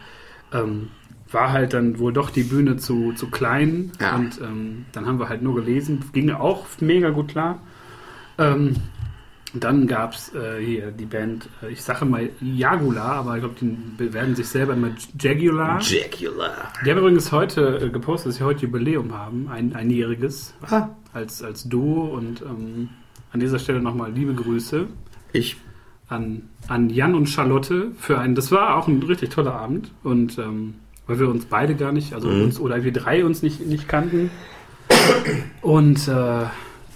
ähm, war halt dann wohl doch die Bühne zu, zu klein Ja. und ähm, dann haben wir halt nur gelesen. Ging auch mega gut klar. Ähm, dann gab es äh, hier die Band, äh, ich sage mal Jagula, aber ich glaube, die bewerten sich selber immer Jagular. Jagular. Die haben übrigens heute äh, gepostet, dass sie heute Jubiläum haben, ein einjähriges, Ah, als, als Duo und ähm, an dieser Stelle nochmal liebe Grüße ich. an, an Jan und Charlotte für einen, das war auch ein richtig toller Abend und ähm, weil wir uns beide gar nicht, also Mhm. uns oder wir drei uns nicht, nicht kannten und äh,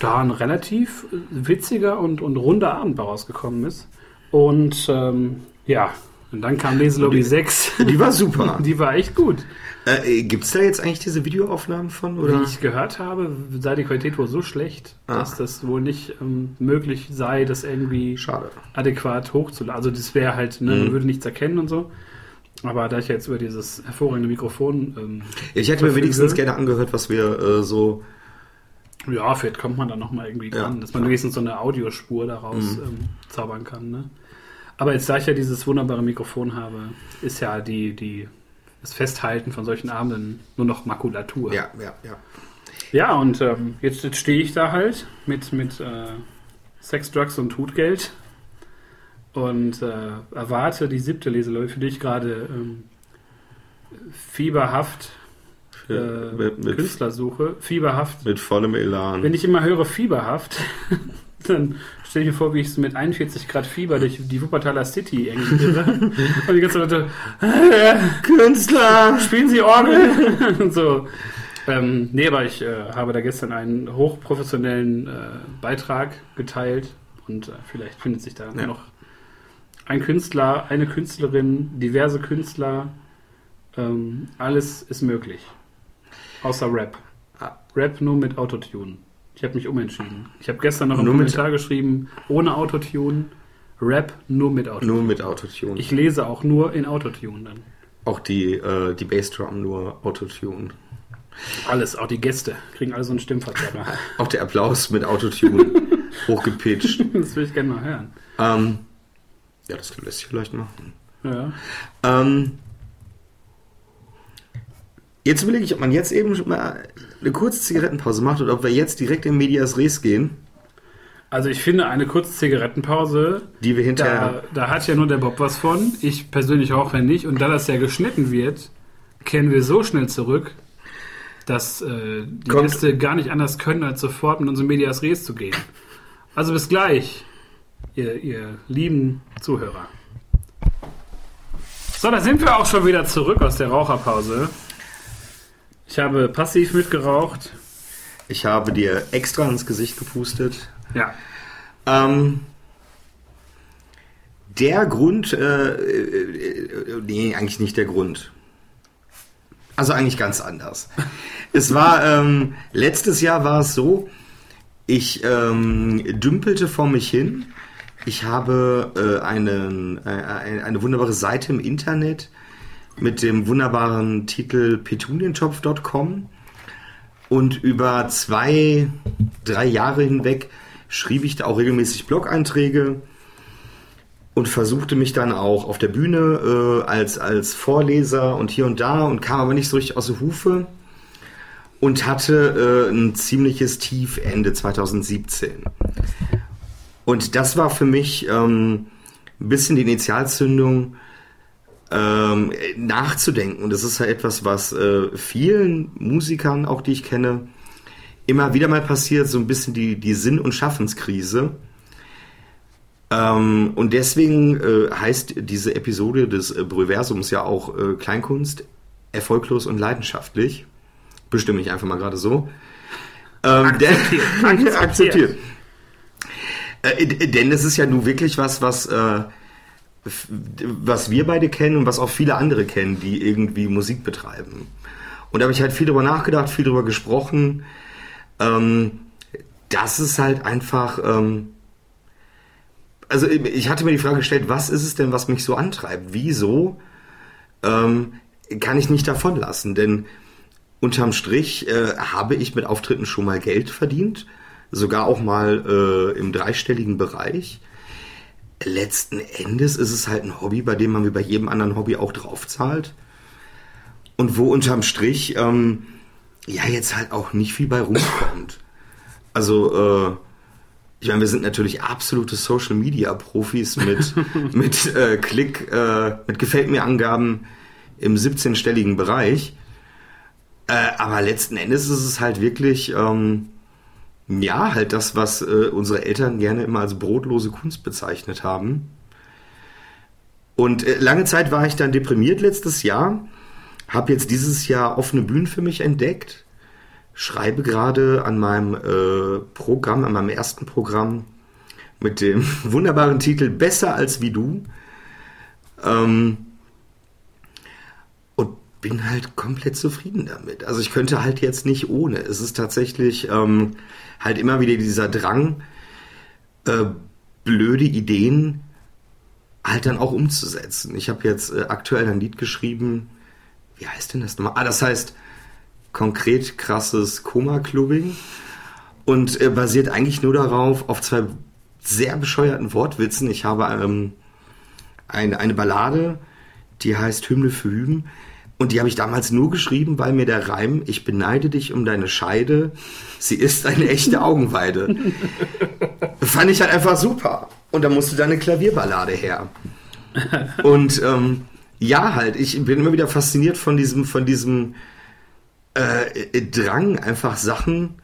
da ein relativ witziger und, und runder Abend rausgekommen ist und ähm, ja, und dann kam Leselobby 6, Die war super. die war echt gut. äh, Gibt es da jetzt eigentlich diese Videoaufnahmen von? Oder? Wie ich gehört habe, sei die Qualität wohl so schlecht, Ah. dass das wohl nicht ähm, möglich sei, das irgendwie Schade. adäquat hochzuladen. Also das wäre halt, ne, man Mhm. würde nichts erkennen und so. Aber da ich jetzt über dieses hervorragende Mikrofon, ähm, Ich hätte mir wenigstens gerne angehört, was wir äh, so. Ja, vielleicht kommt man da nochmal irgendwie Ja, dran, dass man klar. wenigstens so eine Audiospur daraus Mhm. ähm, zaubern kann. Ne? Aber jetzt, da ich ja dieses wunderbare Mikrofon habe, ist ja die, die, das Festhalten von solchen Abenden nur noch Makulatur. Ja, ja, ja. Ja, und ähm, jetzt, jetzt stehe ich da halt mit, mit äh, Sex, Drugs und Totgeld und äh, erwarte die siebte Leselei, für die ich gerade ähm, fieberhaft äh, mit, mit, Künstler suche. Fieberhaft. mit vollem Elan. Wenn ich immer höre fieberhaft, dann stelle ich mir vor, wie ich so mit 41 Grad Fieber durch die Wuppertaler City irgendwie irre. und die ganze Leute, Künstler! spielen Sie Orgel? und so. Ähm, nee, aber ich äh, habe da gestern einen hochprofessionellen äh, Beitrag geteilt und äh, vielleicht findet sich da Ja. noch ein Künstler, eine Künstlerin, diverse Künstler. Ähm, alles ist möglich. Außer Rap. Ah. Rap nur mit Autotune. Ich habe mich umentschieden. Ich habe gestern noch einen Nur Kommentar geschrieben, ohne Autotune. Rap nur mit Autotune. Nur mit Autotune. Ich lese auch nur in Autotune dann. Auch die, äh, die Bassdrum nur Autotune. Alles, auch die Gäste kriegen alle so einen Stimmverzerrer. Auch der Applaus mit Autotune. hochgepitcht. Das will ich gerne mal hören. Ähm, ja, das lässt sich vielleicht machen. Ja. Ähm, jetzt überlege ich, ob man jetzt eben schon mal eine kurze Zigarettenpause macht oder ob wir jetzt direkt in Medias Res gehen, Also ich finde eine kurze Zigarettenpause, die wir hinterher. da, da hat ja nur der Bob was von. Ich persönlich auch, wenn nicht. Und da das ja geschnitten wird, kehren wir so schnell zurück, dass äh, die Kommt. Gäste gar nicht anders können, als sofort mit unserem Medias Res zu gehen. Also bis gleich, ihr, ihr lieben Zuhörer. So, da sind wir auch schon wieder zurück aus der Raucherpause. Ich habe passiv mitgeraucht. Ich habe dir extra ins Gesicht gepustet. Ja, Ähm, der Grund, äh, äh, äh, nee, eigentlich nicht der Grund. Also eigentlich ganz anders. es war, ähm, letztes Jahr war es so, ich ähm, dümpelte vor mich hin. Ich habe äh, einen, äh, eine, eine wunderbare Seite im Internet mit dem wunderbaren Titel petunientopf.com und über zwei, drei Jahre hinweg schrieb ich da auch regelmäßig Blog-Einträge und versuchte mich dann auch auf der Bühne äh, als, als Vorleser und hier und da und kam aber nicht so richtig aus der Hufe und hatte äh, ein ziemliches Tief Ende 2017. Und das war für mich ähm, ein bisschen die Initialzündung, ähm, nachzudenken. Und das ist ja etwas, was äh, vielen Musikern, auch die ich kenne, immer wieder mal passiert, so ein bisschen die, die Sinn- und Schaffenskrise. Ähm, und deswegen äh, heißt diese Episode des äh, Brüversums ja auch äh, Kleinkunst, erfolglos und leidenschaftlich. Bestimme ich einfach mal gerade so. Ähm, Akzeptiert. denn- Akzeptiert. akzeptiert. Äh, denn es ist ja nun wirklich was, was, äh, was wir beide kennen und was auch viele andere kennen, die irgendwie Musik betreiben. Und da habe ich halt viel drüber nachgedacht, viel drüber gesprochen. Ähm, das ist halt einfach. Ähm, also ich hatte mir die Frage gestellt, was ist es denn, was mich so antreibt? Wieso ähm, kann ich nicht davon lassen? Denn unterm Strich äh, habe ich mit Auftritten schon mal Geld verdient, sogar auch mal äh, im dreistelligen Bereich. Letzten Endes ist es halt ein Hobby, bei dem man wie bei jedem anderen Hobby auch draufzahlt. und wo unterm Strich ähm, ja jetzt halt auch nicht viel bei rumkommt. Also, äh, ich meine, wir sind natürlich absolute Social Media Profis mit, mit äh, Klick, äh, mit Gefällt mir Angaben im 17-stelligen Bereich. Äh, aber letzten Endes ist es halt wirklich, ähm, ja, halt das, was äh, unsere Eltern gerne immer als brotlose Kunst bezeichnet haben. Und äh, lange Zeit war ich dann deprimiert letztes Jahr, habe jetzt dieses Jahr offene Bühnen für mich entdeckt, schreibe gerade an meinem äh, Programm, an meinem ersten Programm mit dem wunderbaren Titel Besser als wie du. Ähm, bin halt komplett zufrieden damit. Also ich könnte halt jetzt nicht ohne. Es ist tatsächlich ähm, halt immer wieder dieser Drang, äh, blöde Ideen halt dann auch umzusetzen. Ich habe jetzt äh, aktuell ein Lied geschrieben. Wie heißt denn das nochmal? Ah, das heißt konkret krasses Koma-Clubbing und äh, basiert eigentlich nur darauf, auf zwei sehr bescheuerten Wortwitzen. Ich habe ähm, eine, eine Ballade, die heißt Hymne für Hüben. Und die habe ich damals nur geschrieben, weil mir der Reim, ich beneide dich um deine Scheide, sie ist eine echte Augenweide. Fand ich halt einfach super. Und da musste dann eine Klavierballade her. Und ähm, ja, halt, ich bin immer wieder fasziniert von diesem, von diesem äh, Drang, einfach Sachen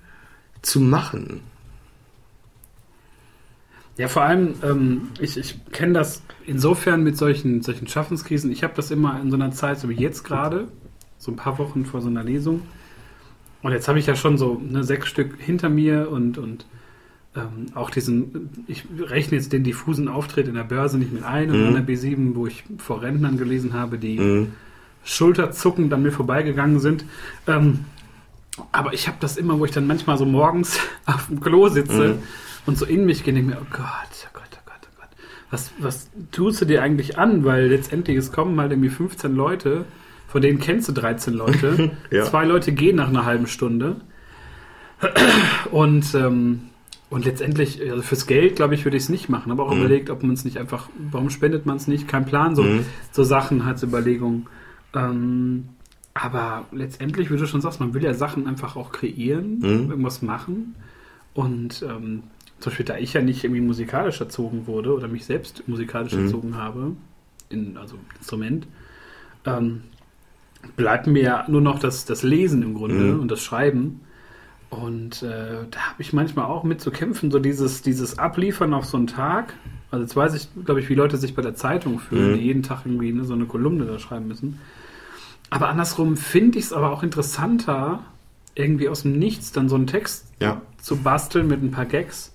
zu machen. Ja, vor allem, ähm, ich, ich kenne das insofern mit solchen, solchen Schaffenskrisen. Ich habe das immer in so einer Zeit, so wie jetzt gerade, so ein paar Wochen vor so einer Lesung. Und jetzt habe ich ja schon so ne, sechs Stück hinter mir und, und ähm, auch diesen, ich rechne jetzt den diffusen Auftritt in der Börse nicht mit ein und mhm. in der B7, wo ich vor Rentnern gelesen habe, die mhm. schulterzuckend an mir vorbeigegangen sind. Ähm, aber ich habe das immer, wo ich dann manchmal so morgens auf dem Klo sitze. Mhm und so in mich gehen denke mir, oh Gott, oh Gott, oh Gott, oh Gott. Was, was tust du dir eigentlich an? Weil letztendlich, es kommen halt irgendwie 15 Leute, von denen kennst du 13 Leute. ja. Zwei Leute gehen nach einer halben Stunde. Und, ähm, und letztendlich, also fürs Geld, glaube ich, würde ich es nicht machen. Aber auch mhm. überlegt, ob man es nicht einfach, warum spendet man es nicht? Kein Plan, so, mhm. so Sachen als Überlegung. Ähm, aber letztendlich, wie du schon sagst, man will ja Sachen einfach auch kreieren, mhm. irgendwas machen. Und ähm, zum Beispiel, da ich ja nicht irgendwie musikalisch erzogen wurde oder mich selbst musikalisch mhm. erzogen habe, in, also Instrument, ähm, bleibt mir ja nur noch das, das Lesen im Grunde mhm. und das Schreiben. Und äh, da habe ich manchmal auch mit zu kämpfen, so dieses, dieses Abliefern auf so einen Tag. Also jetzt weiß ich, glaube ich, wie Leute sich bei der Zeitung fühlen, mhm. die jeden Tag irgendwie ne, so eine Kolumne da schreiben müssen. Aber andersrum finde ich es aber auch interessanter, irgendwie aus dem Nichts dann so einen Text ja. zu basteln mit ein paar Gags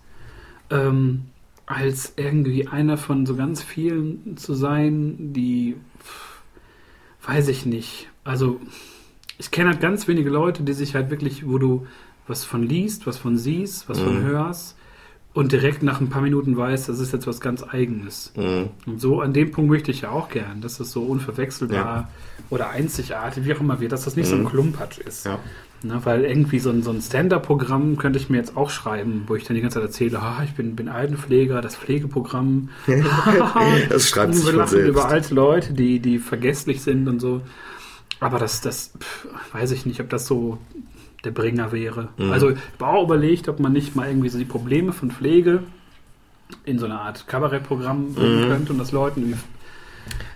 ähm, als irgendwie einer von so ganz vielen zu sein, die, weiß ich nicht. Also, ich kenne halt ganz wenige Leute, die sich halt wirklich, wo du was von liest, was von siehst, was mhm. von hörst und direkt nach ein paar Minuten weißt, das ist jetzt was ganz Eigenes. Mhm. Und so an dem Punkt möchte ich ja auch gern, dass das so unverwechselbar ja. oder einzigartig, wie auch immer wird, dass das nicht mhm. so ein mhm. Klumpatsch ist. Ja. Ne, weil irgendwie so ein, so ein Stand-up-Programm könnte ich mir jetzt auch schreiben, wo ich dann die ganze Zeit erzähle, ah, ich bin, bin Altenpfleger, das Pflegeprogramm. das schreibt sich Wir lachen selbst. über alte Leute, die, die vergesslich sind und so. Aber das, das pff, weiß ich nicht, ob das so der Bringer wäre. Mhm. Also ich habe auch überlegt, ob man nicht mal irgendwie so die Probleme von Pflege in so eine Art Kabarettprogramm bringen mhm. könnte und das Leuten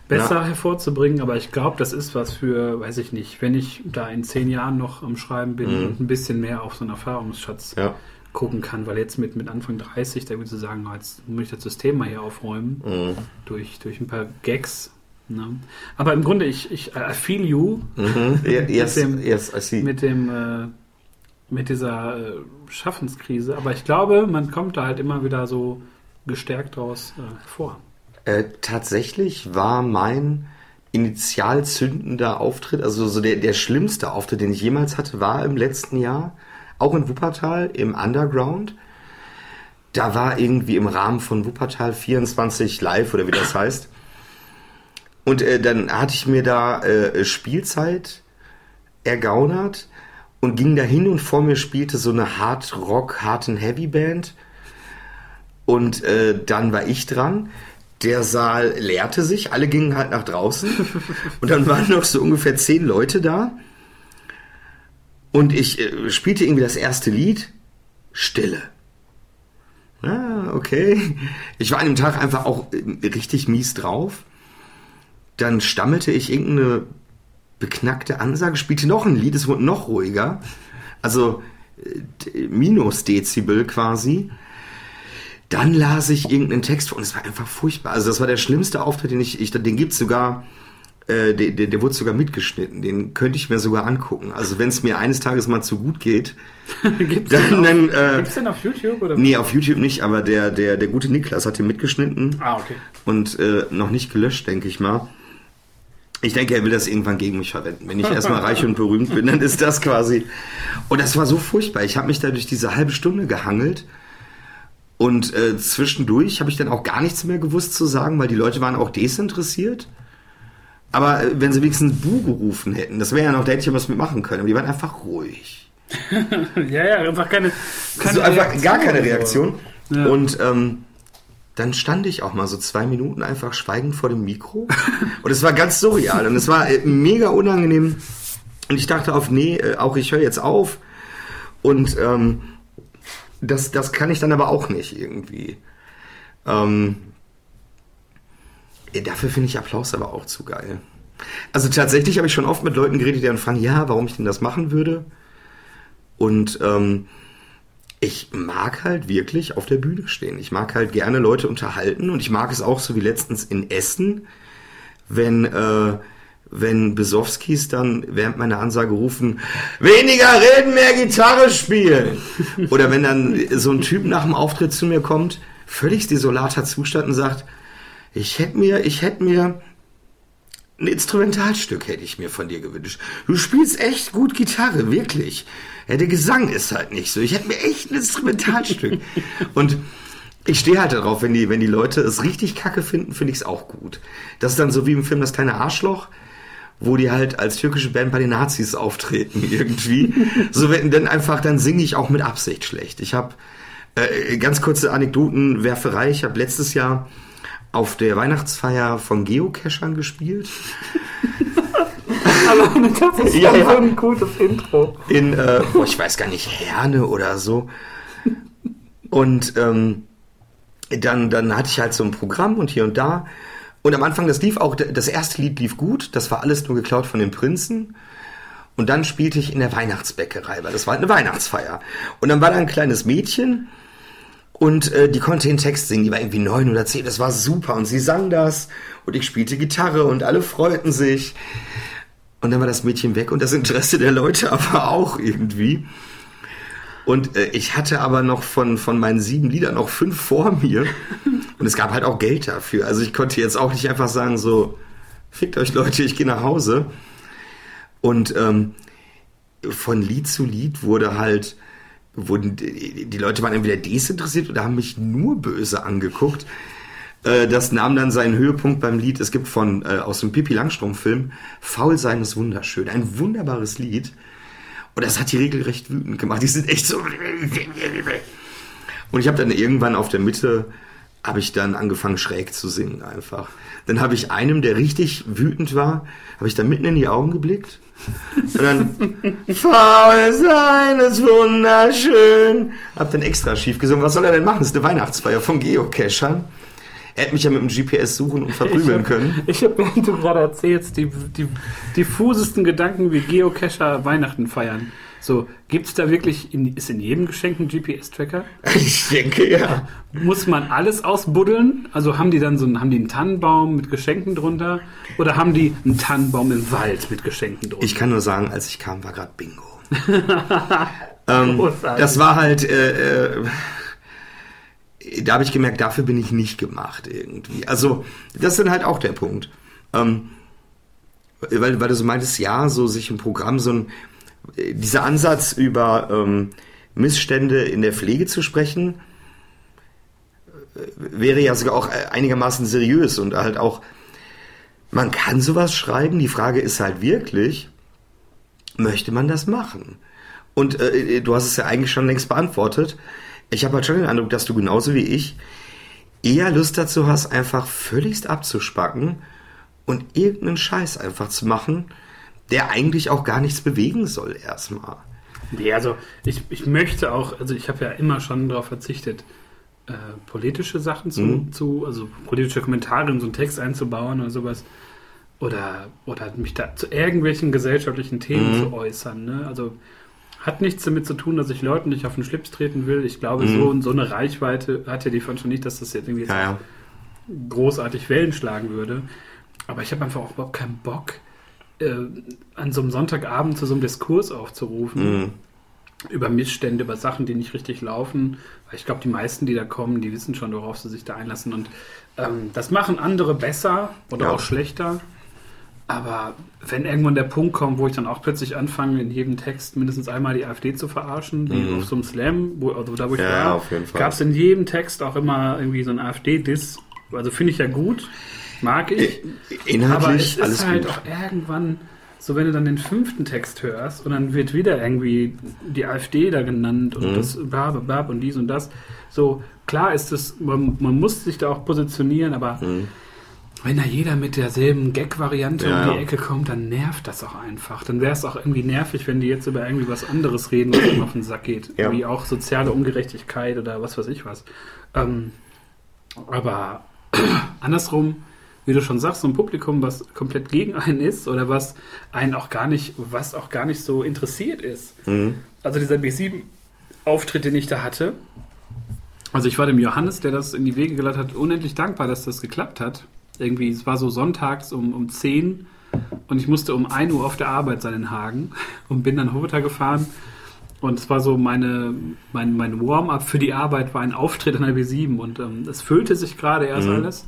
besser ja. hervorzubringen, aber ich glaube, das ist was für, weiß ich nicht, wenn ich da in zehn Jahren noch am Schreiben bin mhm. und ein bisschen mehr auf so einen Erfahrungsschatz ja. gucken kann, weil jetzt mit, mit Anfang 30, da würde ich sagen, jetzt muss ich das System mal hier aufräumen, mhm. durch, durch ein paar Gags. Ne? Aber im Grunde, ich, ich I feel you mhm. yes, mit dem, yes, I see. mit dem äh, mit dieser äh, Schaffenskrise, aber ich glaube, man kommt da halt immer wieder so gestärkt daraus äh, hervor. Äh, tatsächlich war mein initial zündender Auftritt, also so der, der schlimmste Auftritt, den ich jemals hatte, war im letzten Jahr, auch in Wuppertal, im Underground. Da war irgendwie im Rahmen von Wuppertal 24 Live oder wie das heißt. Und äh, dann hatte ich mir da äh, Spielzeit ergaunert und ging dahin und vor mir spielte so eine Hard Rock, Hard and Heavy Band. Und äh, dann war ich dran der Saal leerte sich, alle gingen halt nach draußen und dann waren noch so ungefähr zehn Leute da und ich äh, spielte irgendwie das erste Lied, Stille. Ah, okay. Ich war an dem Tag einfach auch äh, richtig mies drauf. Dann stammelte ich irgendeine beknackte Ansage, spielte noch ein Lied, es wurde noch ruhiger. Also äh, minus Dezibel quasi. Dann las ich irgendeinen Text vor und es war einfach furchtbar. Also das war der schlimmste Auftritt, den ich, ich den gibt's sogar, äh, der, der, der wurde sogar mitgeschnitten. Den könnte ich mir sogar angucken. Also wenn es mir eines Tages mal zu gut geht, Gibt's dann, den, dann auf, äh, gibt's den auf YouTube? Oder? nee, auf YouTube nicht, aber der, der, der gute Niklas hat den mitgeschnitten Ah, okay. und äh, noch nicht gelöscht, denke ich mal. Ich denke, er will das irgendwann gegen mich verwenden. Wenn ich erstmal reich und berühmt bin, dann ist das quasi. Und das war so furchtbar. Ich habe mich da durch diese halbe Stunde gehangelt. Und äh, zwischendurch habe ich dann auch gar nichts mehr gewusst zu sagen, weil die Leute waren auch desinteressiert. Aber äh, wenn sie wenigstens Bu gerufen hätten, das wäre ja noch, da hätte ich ja was mitmachen können. Aber die waren einfach ruhig. Ja, ja, einfach keine, keine so einfach Reaktion gar keine. Reaktion. Ja. Und ähm, dann stand ich auch mal so zwei Minuten einfach schweigend vor dem Mikro. Und es war ganz surreal. Und es war äh, mega unangenehm. Und ich dachte auf, nee, äh, auch ich höre jetzt auf. Und ähm, das, das kann ich dann aber auch nicht irgendwie. Ähm, äh, dafür finde ich Applaus aber auch zu geil. Also tatsächlich habe ich schon oft mit Leuten geredet, die dann fragen, ja, warum ich denn das machen würde. Und ähm, ich mag halt wirklich auf der Bühne stehen. Ich mag halt gerne Leute unterhalten und ich mag es auch so wie letztens in Essen, wenn, äh, wenn Besowskis dann während meiner Ansage rufen, weniger reden, mehr Gitarre spielen. Oder wenn dann so ein Typ nach dem Auftritt zu mir kommt, völlig desolater Zustand und sagt, ich hätte mir, ich hätte mir ein Instrumentalstück hätte ich mir von dir gewünscht. Du spielst echt gut Gitarre, wirklich. Ja, der Gesang ist halt nicht so. Ich hätte mir echt ein Instrumentalstück. Und ich stehe halt darauf, wenn die, wenn die Leute es richtig kacke finden, finde ich es auch gut. Das ist dann so wie im Film Das kleine Arschloch, wo die halt als türkische Band bei den Nazis auftreten irgendwie. so wenn dann einfach, dann singe ich auch mit Absicht schlecht. Ich habe äh, ganz kurze Anekdotenwerferei. Ich habe letztes Jahr auf der Weihnachtsfeier von Geocachern gespielt. Alleine das ist Ja, ja. so ein gutes Intro. in, äh, boah, ich weiß gar nicht, Herne oder so. Und ähm, dann, dann hatte ich halt so ein Programm und hier und da. Und am Anfang, das lief auch, das erste Lied lief gut, das war alles nur geklaut von den Prinzen. Und dann spielte ich in der Weihnachtsbäckerei, weil das war halt eine Weihnachtsfeier. Und dann war da ein kleines Mädchen und äh, die konnte den Text singen, die war irgendwie neun oder zehn, das war super. Und sie sang das und ich spielte Gitarre und alle freuten sich. Und dann war das Mädchen weg und das Interesse der Leute aber auch irgendwie. Und äh, ich hatte aber noch von, von meinen sieben Liedern noch fünf vor mir. Und es gab halt auch Geld dafür. Also ich konnte jetzt auch nicht einfach sagen, so, fickt euch Leute, ich gehe nach Hause. Und ähm, von Lied zu Lied wurde halt, wurden, die Leute waren entweder desinteressiert oder haben mich nur böse angeguckt. Äh, Das nahm dann seinen Höhepunkt beim Lied. Es gibt von äh, aus dem Pippi Langstrumpf-Film Faul sein ist wunderschön. Ein wunderbares Lied. Und das hat die regelrecht wütend gemacht. Die sind echt so. Und ich habe dann irgendwann auf der Mitte habe ich dann angefangen schräg zu singen einfach. Dann habe ich einem, der richtig wütend war, habe ich dann mitten in die Augen geblickt. Und dann Faul sein ist wunderschön. Hab dann extra schief gesungen. Was soll er denn machen? Das ist eine Weihnachtsfeier von Geocachern. Er hätte mich ja mit dem GPS suchen und verprügeln können. Ich habe, während du gerade erzählst, die, die diffusesten Gedanken wie Geocacher Weihnachten feiern. So, gibt es da wirklich, in, ist in jedem Geschenk ein GPS-Tracker? Ich denke ja. Muss man alles ausbuddeln? Also haben die dann so einen, haben die einen Tannenbaum mit Geschenken drunter? Oder haben die einen Tannenbaum im Wald mit Geschenken drunter? Ich kann nur sagen, als ich kam, war gerade Bingo. ähm, das war halt, äh, äh, da habe ich gemerkt, dafür bin ich nicht gemacht irgendwie. Also, das ist dann halt auch der Punkt. Ähm, weil, weil du so meintest, ja, so sich im Programm so ein, dieser Ansatz über ähm, Missstände in der Pflege zu sprechen, äh, wäre ja sogar auch äh, einigermaßen seriös und halt auch, man kann sowas schreiben, die Frage ist halt wirklich, möchte man das machen? Und äh, du hast es ja eigentlich schon längst beantwortet. Ich habe halt schon den Eindruck, dass du genauso wie ich eher Lust dazu hast, einfach völligst abzuspacken und irgendeinen Scheiß einfach zu machen, der eigentlich auch gar nichts bewegen soll erstmal. Nee, also ich, ich möchte auch, also ich habe ja immer schon darauf verzichtet, äh, politische Sachen zu, Mhm. zu, also politische Kommentare in so einen Text einzubauen oder sowas. Oder, oder mich da zu irgendwelchen gesellschaftlichen Themen Mhm. zu äußern. Ne? Also hat nichts damit zu tun, dass ich Leuten nicht auf den Schlips treten will. Ich glaube, Mhm. so, so eine Reichweite hat ja die von schon nicht, dass das jetzt irgendwie Ja, ja. großartig Wellen schlagen würde. Aber ich habe einfach auch überhaupt keinen Bock, äh, an so einem Sonntagabend zu so einem Diskurs aufzurufen Mhm. über Missstände, über Sachen, die nicht richtig laufen. Weil ich glaube, die meisten, die da kommen, die wissen schon, worauf sie sich da einlassen. Und ähm, das machen andere besser oder Ja. auch schlechter. Aber wenn irgendwann der Punkt kommt, wo ich dann auch plötzlich anfange, in jedem Text mindestens einmal die AfD zu verarschen, wie Mhm. auf so einem Slam, wo, also da wo ich Ja, war, gab es in jedem Text auch immer irgendwie so ein AfD-Diss. Also finde ich ja gut, mag ich. Aber es Inhaltlich ist halt gut. auch irgendwann, so wenn du dann den fünften Text hörst und dann wird wieder irgendwie die AfD da genannt und Mhm. das bab, bab und dies und das. So, klar ist es, man, man muss sich da auch positionieren, aber Mhm. wenn da jeder mit derselben Gag-Variante Ja, um die. Ecke kommt, dann nervt das auch einfach. Dann wäre es auch irgendwie nervig, wenn die jetzt über irgendwie was anderes reden, was ihnen auf den Sack geht. Ja. Wie auch soziale Ungerechtigkeit oder was weiß ich was. Ähm, aber andersrum, wie du schon sagst, so ein Publikum, was komplett gegen einen ist oder was einen auch gar nicht, was auch gar nicht so interessiert ist. Mhm. Also dieser B7-Auftritt, den ich da hatte, also ich war dem Johannes, der das in die Wege geleitet hat, unendlich dankbar, dass das geklappt hat. Irgendwie, es war so sonntags um, um 10 und ich musste um 1 Uhr auf der Arbeit sein in Hagen und bin dann runtergefahren. Und es war so meine, mein, mein Warm-up für die Arbeit war ein Auftritt an der B7 und ähm, es füllte sich gerade erst Mhm. alles.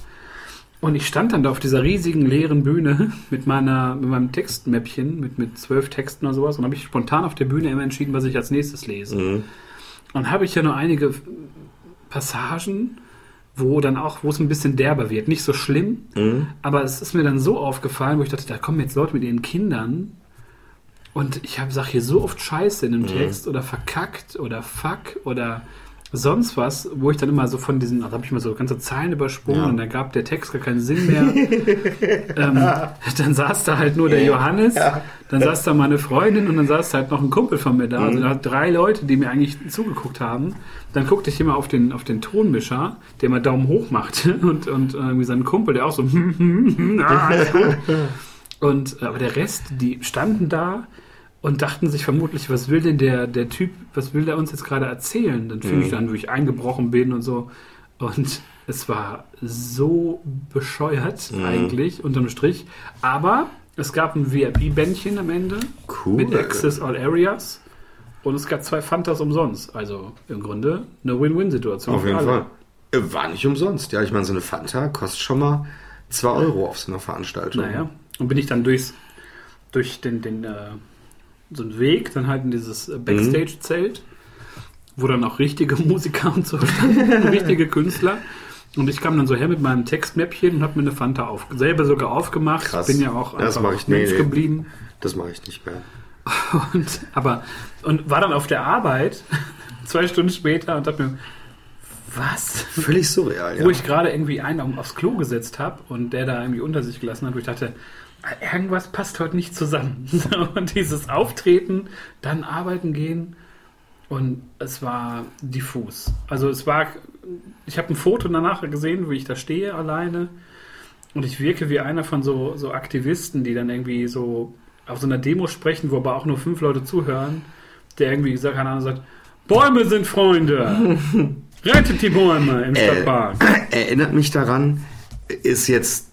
Und ich stand dann da auf dieser riesigen leeren Bühne mit meiner, mit meinem Textmäppchen, mit, mit zwölf Texten oder sowas und habe ich spontan auf der Bühne immer entschieden, was ich als nächstes lese. Mhm. Und habe ich ja nur einige Passagen, wo dann auch, wo es ein bisschen derber wird. Nicht so schlimm, Mhm. aber es ist mir dann so aufgefallen, wo ich dachte, da kommen jetzt Leute mit ihren Kindern und ich habe sag hier so oft Scheiße in dem Mhm. Text oder verkackt oder fuck oder sonst was, wo ich dann immer so von diesen, also habe ich mal so ganze Zeilen übersprungen Ja. und dann gab der Text gar keinen Sinn mehr. ähm, dann saß da halt nur der Johannes, dann saß da meine Freundin und dann saß da halt noch ein Kumpel von mir da. Also Mhm. da hat drei Leute, die mir eigentlich zugeguckt haben. Dann guckte ich immer auf den, auf den Tonmischer, der immer Daumen hoch machte und, und irgendwie seinen Kumpel, der auch so ah. Und äh, aber der Rest, die standen da und dachten sich vermutlich, was will denn der, der Typ, was will der uns jetzt gerade erzählen? Dann fing ich dann, wo ich eingebrochen bin und so. Und es war so bescheuert eigentlich, unterm Strich. Aber es gab ein VIP-Bändchen am Ende Cool. mit Access All Areas. Und es gab zwei Fantas umsonst. Also im Grunde eine Win-Win-Situation. Auf jeden alle. Fall. Äh, War nicht umsonst. Ja, ich meine, so eine Fanta kostet schon mal 2 Euro auf so einer Veranstaltung. Naja. Und bin ich dann durchs, durch den, den äh, so einen Weg, dann halt in dieses äh, Backstage-Zelt, wo dann auch richtige Musiker und so standen, richtige Künstler. Und ich kam dann so her mit meinem Textmäppchen und habe mir eine Fanta auf, selber sogar aufgemacht. Krass. Bin ja auch Das einfach mach ich- nee, Mensch nee. geblieben. Das mache ich nicht mehr. Und, aber, und war dann auf der Arbeit zwei Stunden später und dachte mir, was? Völlig surreal, ja. Wo ich gerade irgendwie einen auf- aufs Klo gesetzt habe und der da irgendwie unter sich gelassen hat, wo ich dachte, irgendwas passt heute nicht zusammen. Und dieses Auftreten, dann arbeiten gehen und es war diffus. Also es war, ich habe ein Foto danach gesehen, wie ich da stehe alleine und ich wirke wie einer von so, so Aktivisten, die dann irgendwie so auf so einer Demo sprechen, wo aber auch nur fünf Leute zuhören, der irgendwie sagt, keine Ahnung, sagt, Bäume sind Freunde! Rettet die Bäume im Äh, Stadtpark! Erinnert mich daran, ist jetzt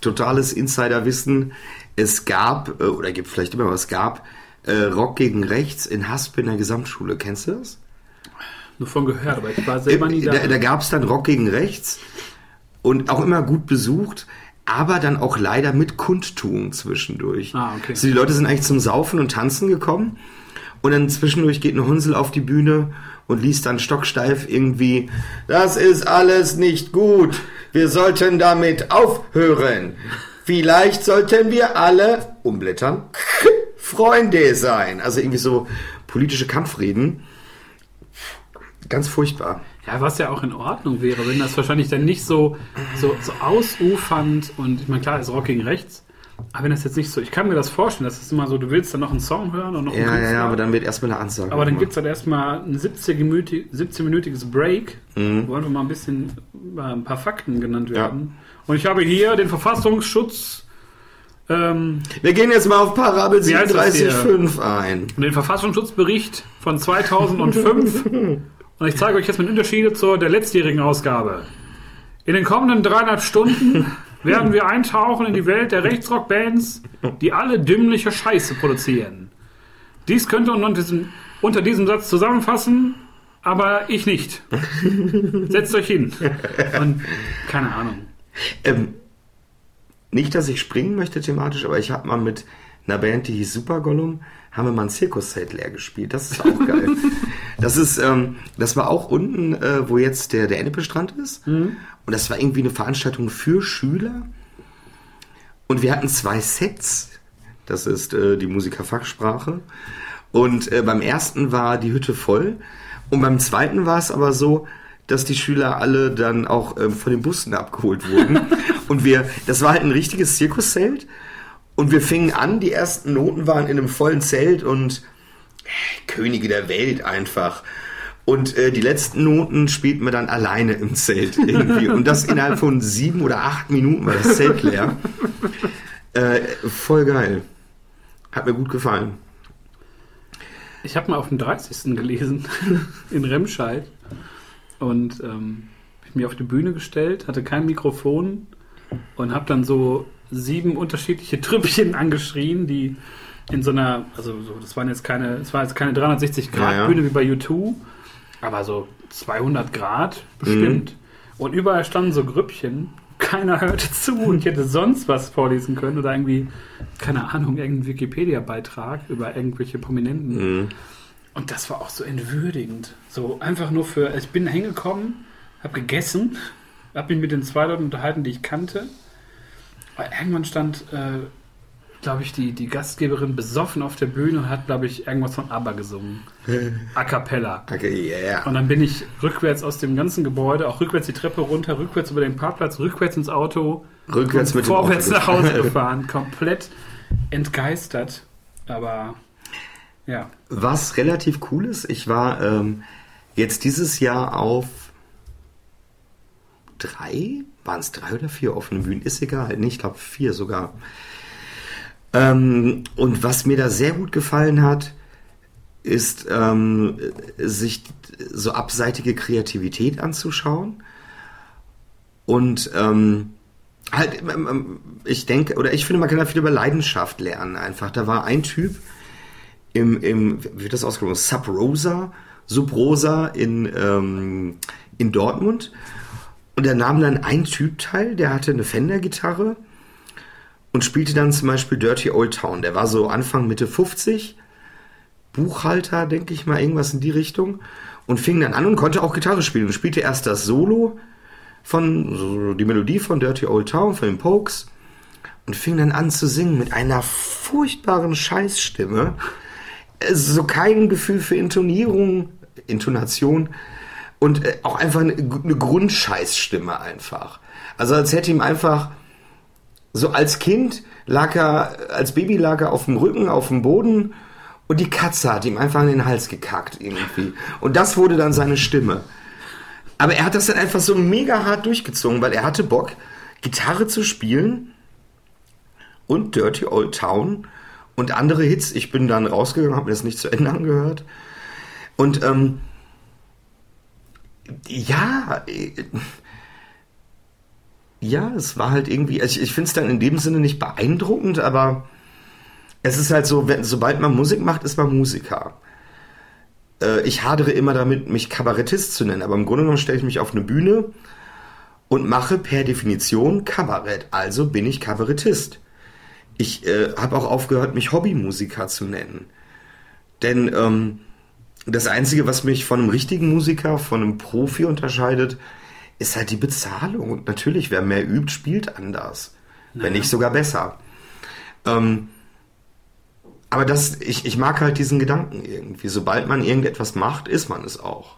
totales Insiderwissen. Es gab, äh, oder gibt vielleicht immer was, es gab äh, Rock gegen Rechts in Haspe in der Gesamtschule. Kennst du das? Nur von gehört, aber ich war selber nie da. Da, da gab es dann Rock gegen Rechts und auch immer gut besucht, aber dann auch leider mit Kundtuung zwischendurch. Ah, okay. Also die Leute sind eigentlich zum Saufen und Tanzen gekommen und dann zwischendurch geht ein Hunsel auf die Bühne und liest dann stocksteif irgendwie, das ist alles nicht gut, wir sollten damit aufhören. Vielleicht sollten wir alle, umblättern, Freunde sein. Also irgendwie so politische Kampfreden. Ganz furchtbar. Ja, was ja auch in Ordnung wäre, wenn das wahrscheinlich dann nicht so, so, so ausufernd und ich meine, klar, ist Rock gegen rechts, aber wenn das jetzt nicht so, ich kann mir das vorstellen, das ist immer so, du willst dann noch einen Song hören und noch einen Ja, ja, Künstler, ja, aber dann wird erstmal eine Ansage. aber dann gibt es halt erstmal ein 17-minütig 17-minütiges Break, Mhm. wo einfach mal ein bisschen äh, ein paar Fakten genannt werden. Und ich habe hier den Verfassungsschutz, ähm, Wir gehen jetzt mal auf Parabel Wie heißt das hier? 37.5 ein. den Verfassungsschutzbericht von 2005. Und ich zeige euch jetzt mit Unterschiede zur der letztjährigen Ausgabe. In den kommenden dreieinhalb Stunden werden wir eintauchen in die Welt der Rechtsrock-Bands, die alle dümmliche Scheiße produzieren. Dies könnte man unter diesem, Satz zusammenfassen, aber ich nicht. Setzt euch hin. Und keine Ahnung. Ähm, nicht, dass ich springen möchte thematisch, aber ich habe mal mit einer Band, die hieß Super Gollum, haben wir mal ein Zirkuszelt leer gespielt. Das ist auch geil. das ist, ähm, das war auch unten, äh, wo jetzt der, der Ennepe-Strand ist. Und das war irgendwie eine Veranstaltung für Schüler. Und wir hatten zwei Sets. Das ist äh, die Musikerfachsprache. Und äh, beim ersten war die Hütte voll. Und beim zweiten war es aber so, dass die Schüler alle dann auch ähm, von den Bussen abgeholt wurden. und wir, das war halt ein richtiges Zirkuszelt. Und wir fingen an, die ersten Noten waren in einem vollen Zelt und äh, Könige der Welt einfach. Und äh, die letzten Noten spielten wir dann alleine im Zelt irgendwie. Und das innerhalb von sieben oder acht Minuten war das Zelt leer. Äh, voll geil. Hat mir gut gefallen. Ich habe mal auf dem 30. gelesen in Remscheid und ähm, hab ich mir auf die Bühne gestellt, hatte kein Mikrofon und habe dann so sieben unterschiedliche Trüppchen angeschrien, die in so einer, also so, das waren jetzt keine, es war jetzt keine 360 Grad Ja, ja. Bühne wie bei U2, aber so 200 Grad bestimmt. Und überall standen so Grüppchen. Keiner hörte zu und ich hätte sonst was vorlesen können oder irgendwie, keine Ahnung, irgendeinen Wikipedia-Beitrag über irgendwelche Prominenten. Mhm. Und das war auch so entwürdigend. So einfach nur für, ich bin hingekommen, habe gegessen, habe mich mit den zwei Leuten unterhalten, die ich kannte. Aber irgendwann stand, äh, glaube ich, die, die Gastgeberin besoffen auf der Bühne und hat, glaube ich, irgendwas von ABBA gesungen. A cappella. Okay, yeah. Und dann bin ich rückwärts aus dem ganzen Gebäude, auch rückwärts die Treppe runter, rückwärts über den Parkplatz, rückwärts ins Auto, Rückwärts mit dem vorwärts Auto nach Hause gefahren. gefahren. Komplett entgeistert. Aber ja. Was relativ cool ist, ich war ähm, jetzt dieses Jahr auf drei, waren es drei oder vier offene Bühnen, ist egal, nee, ich glaube vier sogar. Ähm, und was mir da sehr gut gefallen hat, ist ähm, sich so abseitige Kreativität anzuschauen und ähm, halt, ähm, ähm, ich denke, oder ich finde, man kann da viel über Leidenschaft lernen einfach. Da war ein Typ im, im wie wird das ausgesprochen? Sub Rosa, Sub Rosa in, ähm, in Dortmund. Und da nahm dann ein Typ teil, der hatte eine Fender-Gitarre und spielte dann zum Beispiel Dirty Old Town. Der war so Anfang, Mitte 50, Buchhalter, denke ich mal, irgendwas in die Richtung. Und fing dann an und konnte auch Gitarre spielen. Und spielte erst das Solo von, so die Melodie von Dirty Old Town, von den Pokes. Und fing dann an zu singen mit einer furchtbaren Scheißstimme. Äh, So kein Gefühl für Intonierung, Intonation. Und äh, auch einfach eine, eine Grundscheißstimme einfach. Also als hätte ihm einfach so als Kind lag er, als Baby lag er auf dem Rücken, auf dem Boden und die Katze hat ihm einfach in den Hals gekackt irgendwie. Und das wurde dann seine Stimme. Aber er hat das dann einfach so mega hart durchgezogen, weil er hatte Bock, Gitarre zu spielen und Dirty Old Town und andere Hits. Ich bin dann rausgegangen, habe mir das nicht zu Ende angehört. Und ähm, ja, äh, ja, es war halt irgendwie, also ich, ich finde es dann in dem Sinne nicht beeindruckend, aber es ist halt so, wenn, sobald man Musik macht, ist man Musiker. Äh, ich hadere immer damit, mich Kabarettist zu nennen, aber im Grunde genommen stelle ich mich auf eine Bühne und mache per Definition Kabarett, also bin ich Kabarettist. Ich äh, habe auch aufgehört, mich Hobbymusiker zu nennen. Denn ähm, das Einzige, was mich von einem richtigen Musiker, von einem Profi unterscheidet, ist halt die Bezahlung. Und natürlich, wer mehr übt, spielt anders. Wenn nicht sogar besser. Ähm, aber das, ich, ich mag halt diesen Gedanken irgendwie. Sobald man irgendetwas macht, ist man es auch.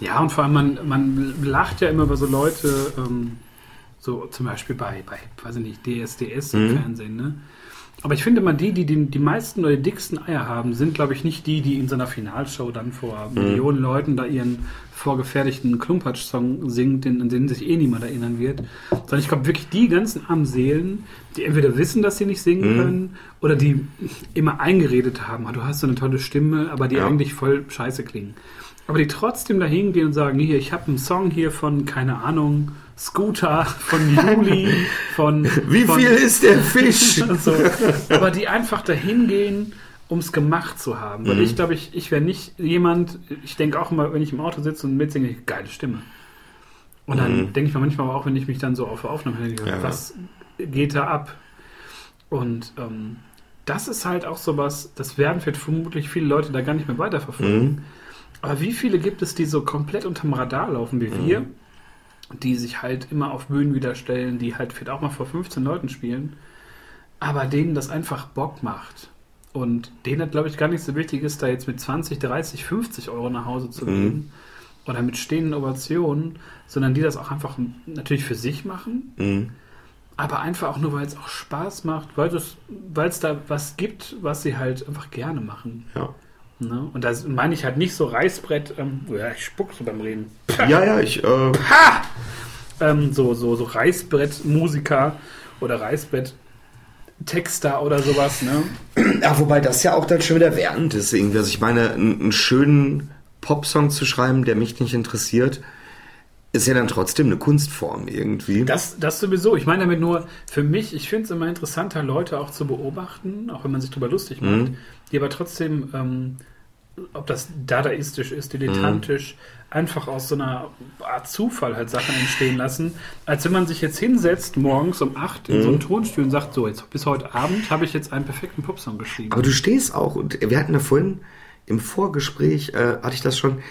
Ja, und vor allem, man, man lacht ja immer über so Leute, ähm, so zum Beispiel bei, bei, weiß ich nicht, DSDS im Mhm. Fernsehen, ne? Aber ich finde mal, die, die die, die meisten oder die dicksten Eier haben, sind, glaube ich, nicht die, die in so einer Finalshow dann vor Mhm. Millionen Leuten da ihren vorgefertigten Klumpatsch-Song singt, den, an den sich eh niemand erinnern wird. Sondern ich glaube wirklich die ganzen armen Seelen, die entweder wissen, dass sie nicht singen Mhm. können, oder die immer eingeredet haben, "Ah, du hast so eine tolle Stimme, aber die Ja. eigentlich voll scheiße klingen. Aber die trotzdem da hingehen und sagen, hier, ich habe einen Song hier von, keine Ahnung, Scooter, von Juli, von... Wie von, viel ist der Fisch? so. Aber die einfach dahin gehen, um es gemacht zu haben. Weil Mhm. ich glaube, ich, ich wäre nicht jemand, ich denke auch immer, wenn ich im Auto sitze und mitsinge, geile Stimme. Und dann Mhm. denke ich mir manchmal auch, wenn ich mich dann so auf Aufnahme denke, Ja. was geht da ab? Und ähm, das ist halt auch sowas, das werden vielleicht vermutlich viele Leute da gar nicht mehr weiterverfolgen. Mhm. Aber wie viele gibt es, die so komplett unterm Radar laufen wie wir, Mhm. die sich halt immer auf Bühnen wieder stellen, die halt vielleicht auch mal vor 15 Leuten spielen, aber denen das einfach Bock macht. Und denen, glaube ich, gar nicht so wichtig ist, da jetzt mit 20, 30, 50 Euro nach Hause zu Mhm. gehen oder mit stehenden Ovationen, sondern die das auch einfach natürlich für sich machen, Mhm. aber einfach auch nur, weil es auch Spaß macht, weil es, weil es da was gibt, was sie halt einfach gerne machen. Ja. Ne? Und da meine ich halt nicht so Reißbrett, ähm, ja, ich spuck so beim Reden. ja, ja, ich, äh, Ähm, so, so, so Reißbrettmusiker oder Reißbrett-Texter oder sowas, ne? ja, wobei das ja auch dann schon wieder wertend ist irgendwie. Also ich meine, einen, schönen Popsong zu schreiben, der mich nicht interessiert, ist ja dann trotzdem eine Kunstform irgendwie. Das, das sowieso. Ich meine damit nur, für mich, ich finde es immer interessanter, Leute auch zu beobachten, auch wenn man sich drüber lustig macht, Mhm. die aber trotzdem, ähm, ob das dadaistisch ist, dilettantisch, einfach aus so einer Art Zufall halt Sachen entstehen lassen, als wenn man sich jetzt hinsetzt morgens um 8 in so einem Tonstuhl und sagt, so, jetzt bis heute Abend habe ich jetzt einen perfekten Popsong geschrieben. Aber du stehst auch, und wir hatten ja vorhin im Vorgespräch, äh, hatte ich das schon,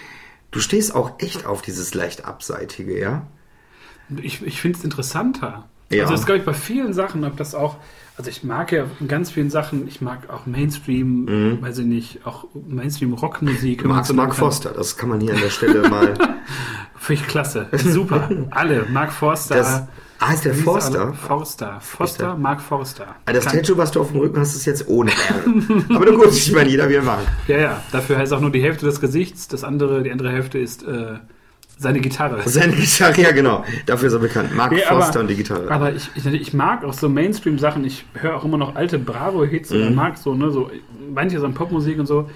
du stehst auch echt auf dieses leicht Abseitige, ja? Ich, ich finde es interessanter. Ja. Also das glaube ich bei vielen Sachen, ob das auch, also ich mag ja in ganz vielen Sachen, ich mag auch Mainstream, weiß ich nicht, auch Mainstream-Rockmusik. Max so Mark. Forster, das kann man hier an der Stelle mal. Finde ich klasse. Super. Alle. Mark Forster. Das, ah, ist der Forster? Forster. Forster, Mark Forster. Ah, das Kann- Tattoo, was du auf dem Rücken hast, ist jetzt ohne R. Aber nur gut, ich meine, jeder wie er mag. Ja, ja. Dafür heißt auch nur die Hälfte des Gesichts, das andere, die andere Hälfte ist äh, seine Gitarre. Seine Gitarre, ja genau. Dafür ist er bekannt. Mark Nee, Forster aber, und die Gitarre. Aber ich, ich, ich mag auch so Mainstream-Sachen. Ich höre auch immer noch alte Bravo-Hits oder Mhm. mag so, ne, so manches an Popmusik und so.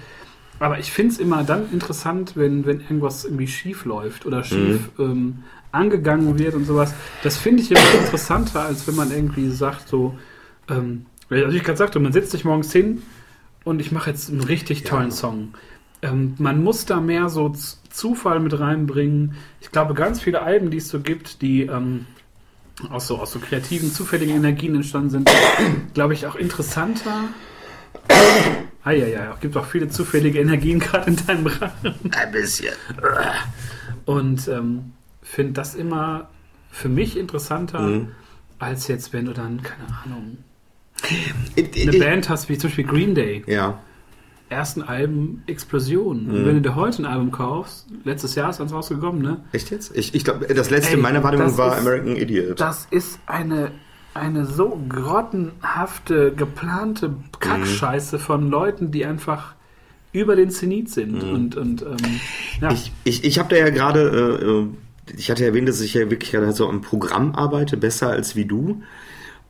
Aber ich finde es immer dann interessant, wenn, wenn irgendwas irgendwie schief läuft oder schief Mhm. ähm, angegangen wird und sowas. Das finde ich immer interessanter, als wenn man irgendwie sagt, so, ähm, also ich gerade sagte, man setzt sich morgens hin und ich mache jetzt einen richtig Ja. tollen Song. Ähm, man muss da mehr so Zufall mit reinbringen. Ich glaube, ganz viele Alben, die es so gibt, die ähm, aus, so, aus so kreativen, zufälligen Energien entstanden sind, glaube ich, auch interessanter. Ah, ja, ja, es gibt auch viele zufällige Energien gerade in deinem Rachen. Ein bisschen. Und ähm, finde das immer für mich interessanter, Mhm. als jetzt, wenn du dann, keine Ahnung, Ich- eine ich- Band hast, wie zum Beispiel Green Day. Ja. Ersten Alben Explosion. Und Mhm. wenn du dir heute ein Album kaufst, letztes Jahr ist eins rausgekommen, ne? Echt jetzt? Ich, ich glaube, das letzte Ey, in meiner Wahrnehmung war ist- American Idiot. Das ist eine, eine so grottenhafte, geplante Kackscheiße von Leuten, die einfach über den Zenit sind. Und, und ähm, ja. Ich, ich, ich habe da ja gerade, äh, äh, ich hatte erwähnt, dass ich ja wirklich gerade so am Programm arbeite, besser als wie du.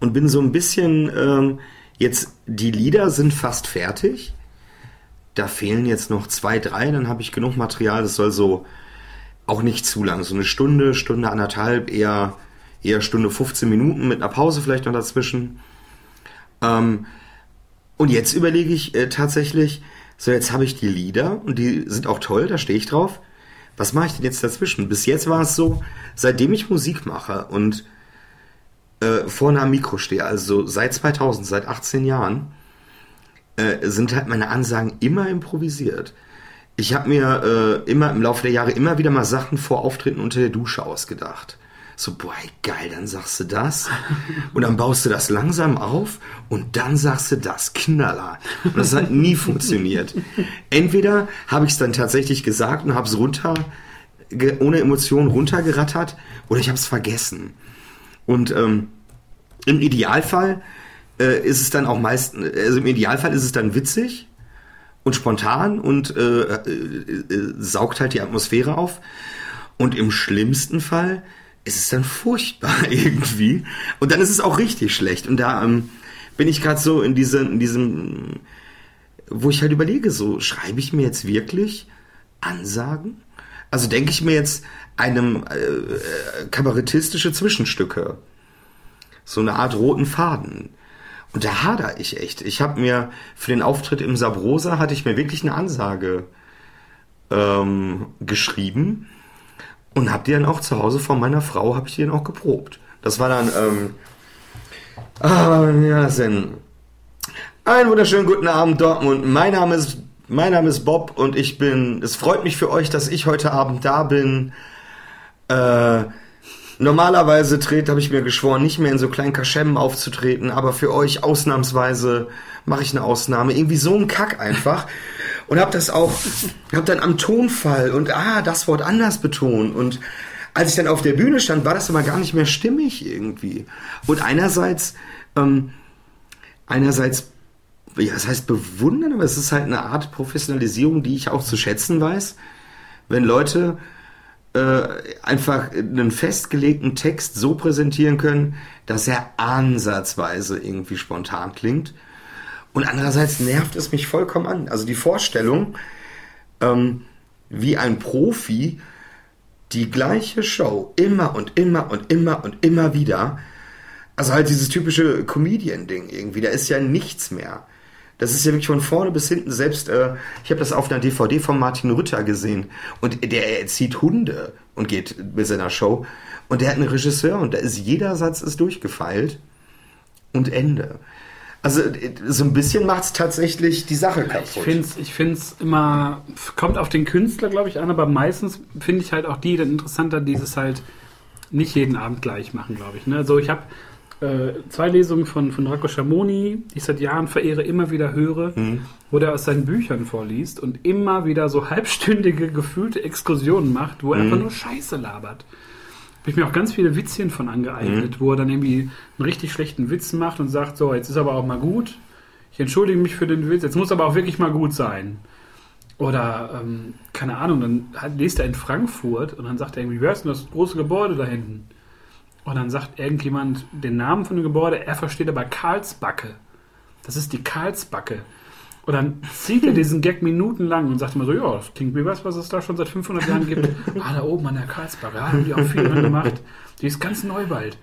Und bin so ein bisschen, ähm, jetzt, die Lieder sind fast fertig. Da fehlen jetzt noch zwei, drei, dann habe ich genug Material. Das soll so auch nicht zu lang. So eine Stunde, Stunde anderthalb, eher, eher Stunde 15 Minuten mit einer Pause vielleicht noch dazwischen. Ähm, und jetzt überlege ich äh, tatsächlich, so jetzt habe ich die Lieder und die sind auch toll, da stehe ich drauf. Was mache ich denn jetzt dazwischen? Bis jetzt war es so, seitdem ich Musik mache und äh, vorne am Mikro stehe, also seit 2000, seit 18 Jahren, äh, sind halt meine Ansagen immer improvisiert. Ich habe mir äh, immer im Laufe der Jahre immer wieder mal Sachen vor Auftritten unter der Dusche ausgedacht. So, boah, geil, dann sagst du das und dann baust du das langsam auf und dann sagst du das, Knaller. Und das hat nie funktioniert. Entweder habe ich es dann tatsächlich gesagt und habe es runter ohne Emotionen runtergerattert oder ich habe es vergessen. Und ähm, im Idealfall äh, ist es dann auch meist, also im Idealfall ist es dann witzig und spontan und äh, äh, äh, saugt halt die Atmosphäre auf. Und im schlimmsten Fall ist es dann furchtbar irgendwie. Und dann ist es auch richtig schlecht. Und da ähm, bin ich gerade so in, diese, in diesem, wo ich halt überlege, so schreibe ich mir jetzt wirklich Ansagen? Also denke ich mir jetzt einem äh, äh, kabarettistische Zwischenstücke. So eine Art roten Faden. Da hader ich echt. Ich habe mir für den Auftritt im Sabrosa hatte ich mir wirklich eine Ansage ähm, geschrieben und habe die dann auch zu Hause von meiner Frau habe ich die dann auch geprobt. Das war dann ähm, ah, ja, denn einen wunderschönen guten Abend Dortmund. Mein Name ist mein Name ist Bob und ich bin. Es freut mich für euch, dass ich heute Abend da bin. Äh, normalerweise habe ich mir geschworen, nicht mehr in so kleinen Kaschemmen aufzutreten, aber für euch ausnahmsweise mache ich eine Ausnahme. Irgendwie so ein Kack einfach. Und habe das auch, habe dann am Tonfall und ah, das Wort anders betont. Und als ich dann auf der Bühne stand, war das immer gar nicht mehr stimmig irgendwie. Und einerseits, ähm, einerseits ja, das heißt bewundern, aber es ist halt eine Art Professionalisierung, die ich auch zu schätzen weiß. Wenn Leute einfach einen festgelegten Text so präsentieren können, dass er ansatzweise irgendwie spontan klingt. Und andererseits nervt es mich vollkommen an. Also die Vorstellung, ähm, wie ein Profi die gleiche Show immer und immer und immer und immer wieder. Also halt dieses typische Comedian-Ding irgendwie. Da ist ja nichts mehr. Das ist ja wirklich von vorne bis hinten. Selbst, äh, ich habe das auf einer DVD von Martin Rütter gesehen. Und der erzieht Hunde und geht mit seiner Show. Und der hat einen Regisseur und da ist jeder Satz ist durchgefeilt. Und Ende. Also so ein bisschen macht es tatsächlich die Sache kaputt. Ich finde es ich find's immer, kommt auf den Künstler, glaube ich, an, aber meistens finde ich halt auch die dann interessanter, die es halt nicht jeden Abend gleich machen, glaube ich. Ne? Also ich habe äh, zwei Lesungen von, von Rocco Schamoni, die ich seit Jahren verehre, immer wieder höre, Mhm. wo der aus seinen Büchern vorliest und immer wieder so halbstündige gefühlte Exkursionen macht, wo er Mhm. einfach nur Scheiße labert. Habe ich mir auch ganz viele Witzchen von angeeignet, Mhm. wo er dann irgendwie einen richtig schlechten Witz macht und sagt, so, jetzt ist aber auch mal gut. Ich entschuldige mich für den Witz, jetzt muss aber auch wirklich mal gut sein. Oder, ähm, keine Ahnung, dann liest er in Frankfurt und dann sagt er irgendwie, wer ist denn das große Gebäude da hinten? Und dann sagt irgendjemand den Namen von dem Gebäude, er versteht aber Karlsbacke. Das ist die Karlsbacke. Und dann zieht er diesen Gag minutenlang und sagt immer so, ja, das klingt wie was, was es da schon seit 500 Jahren gibt. ah, da oben an der Karlsbacke, ja, haben die auch viel dran gemacht. Die ist ganz neu bald.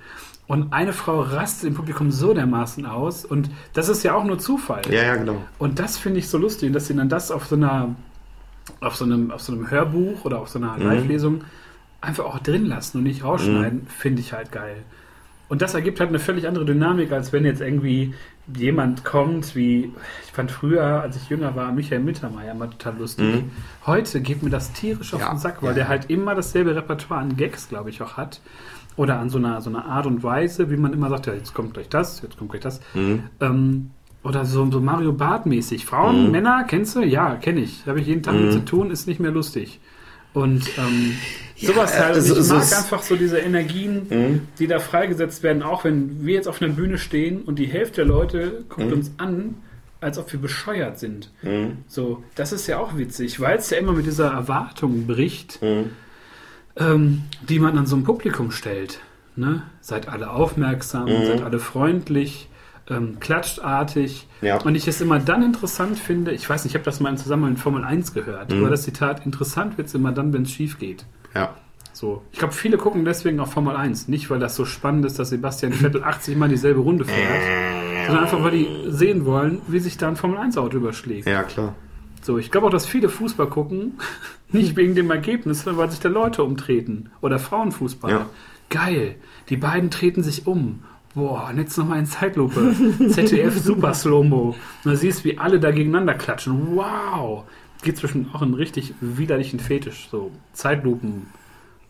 Und eine Frau rastet im Publikum so dermaßen aus. Und das ist ja auch nur Zufall. Ja, ja, genau. Und das finde ich so lustig, dass sie dann das auf so einer, auf so einem, auf so einem Hörbuch oder auf so einer Mhm. Einfach auch drin lassen und nicht rausschneiden, finde ich halt geil. Und das ergibt halt eine völlig andere Dynamik, als wenn jetzt irgendwie jemand kommt, wie ich fand früher, als ich jünger war, Michael Mittermeier immer total lustig. Mhm. Heute geht mir das tierisch auf Ja, den Sack, weil ja. der halt immer dasselbe Repertoire an Gags, glaube ich, auch hat. Oder an so einer, so einer Art und Weise, wie man immer sagt, ja, jetzt kommt gleich das, jetzt kommt gleich das. Mhm. Ähm, oder so, so Mario Bart-mäßig. Frauen, Mhm. Männer, kennst du? Ja, kenne ich. Habe ich jeden Tag mit Mhm. zu tun, ist nicht mehr lustig. Und ähm, Ja, sowas halt. Also ich es mag ist- einfach so diese Energien, Mhm. die da freigesetzt werden, auch wenn wir jetzt auf einer Bühne stehen und die Hälfte der Leute guckt Mhm. uns an, als ob wir bescheuert sind. Mhm. So, das ist ja auch witzig, weil es ja immer mit dieser Erwartung bricht, Mhm. ähm, die man an so ein Publikum stellt. Ne? Seid alle aufmerksam, Mhm. seid alle freundlich, ähm, klatschartig. Ja. Und ich es immer dann interessant finde, ich weiß nicht, ich habe das mal im Zusammenhang mit Formel 1 gehört, Mhm. aber das Zitat, interessant wird es immer dann, wenn es schief geht. Ja. So. Ich glaube, viele gucken deswegen auf Formel 1. Nicht, weil das so spannend ist, dass Sebastian Vettel 80 Mal dieselbe Runde fährt, sondern einfach, weil die sehen wollen, wie sich da ein Formel 1-Auto überschlägt. Ja, klar. So, ich glaube auch, dass viele Fußball gucken, nicht wegen dem Ergebnis, sondern weil sich da Leute umtreten. Oder Frauenfußball. Ja. Geil. Die beiden treten sich um. Boah, und jetzt nochmal in Zeitlupe. ZDF Super Slow-Mo. Und da siehst, wie alle da gegeneinander klatschen. Wow. Geht zwischen auch einen richtig widerlichen Fetisch. So Zeitlupen,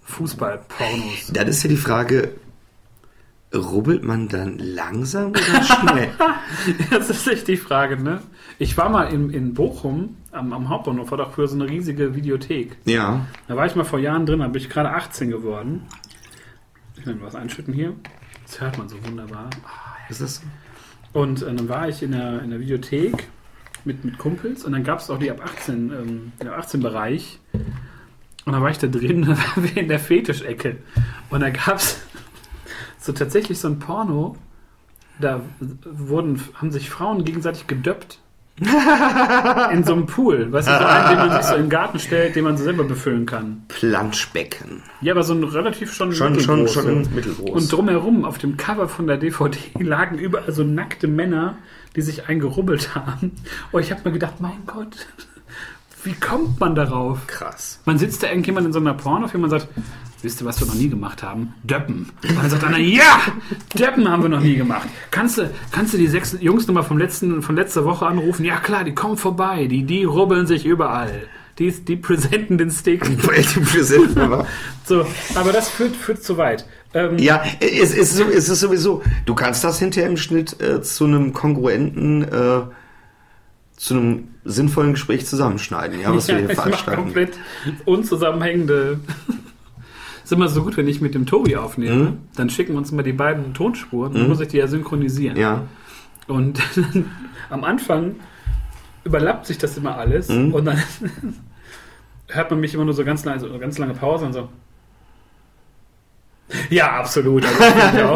Fußball-Pornos. Das ist ja die Frage, Rubbelt man dann langsam oder schnell? Das ist echt die Frage, ne? Ich war mal in, in Bochum am, am Hauptbahnhof, war doch früher so eine riesige Videothek. ja. Da war ich mal vor Jahren drin, da bin ich gerade 18 geworden. Ich mal was einschütten hier. Das hört man so wunderbar. Ist das so? Und äh, dann war ich in der, in der Videothek mit, mit Kumpels und dann gab es auch die ab 18, ähm, den ab 18 Bereich. Und dann war ich da drin, da waren wir in der Fetischecke. Und da gab es so tatsächlich so ein Porno, da wurden, haben sich Frauen gegenseitig gedöppt. In so einem Pool, weißt du, so einen, den man sich so im Garten stellt, den man so selber befüllen kann. Planschbecken. Ja, aber so ein relativ schon Schon, schon, schon mittelgroß. Und drumherum auf dem Cover von der DVD lagen überall so nackte Männer, die sich eingerubbelt haben. Und ich habe mir gedacht, mein Gott, wie kommt man darauf? krass. Man sitzt da irgendjemand in so einer Pornofilm und sagt, wisst ihr, was wir noch nie gemacht haben? Döppen. Und dann sagt einer, ja, Döppen haben wir noch nie gemacht. Kannst du, kannst du die sechs Jungs nochmal vom letzten, von letzter Woche anrufen? Ja klar, die kommen vorbei, die, die rubbeln sich überall. Die, die präsenten den Steak. Welche Präsent war? So, aber das führt, führt zu weit. Ähm, Ja, es ist, so- es ist sowieso. Du kannst das hinterher im Schnitt äh, zu einem kongruenten, äh, zu einem sinnvollen Gespräch zusammenschneiden, ja, was wir Ja, hier ich mach veranstalten. komplett unzusammenhängende. ist immer so gut, wenn ich mit dem Tobi aufnehme, Mhm. dann schicken wir uns mal die beiden Tonspuren, dann muss ich die ja synchronisieren. Ja, Und am Anfang überlappt sich das immer alles Mhm. und dann hört man mich immer nur so ganz lange, so ganz lange Pause und so. Ja, absolut. Also.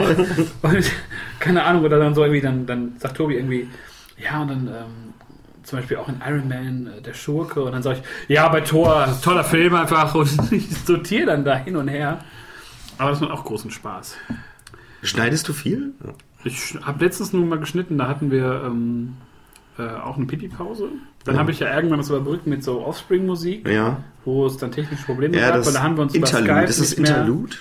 Und keine Ahnung, oder dann so irgendwie, dann, dann sagt Tobi irgendwie, ja, und dann ähm, zum Beispiel auch in Iron Man, äh, der Schurke, und dann sage ich, ja, bei Thor, toller Film einfach, und ich sortiere dann da hin und her. Aber das macht auch großen Spaß. schneidest du viel? Ich habe letztens nur mal geschnitten, da hatten wir ähm, äh, auch eine Pipi-Pause. Dann Ja. habe ich ja irgendwann das überbrückt mit so Offspring-Musik, Ja, wo es dann technische Probleme ja, gab, das weil da haben wir uns über Interlude. Skype Ist das Interlude?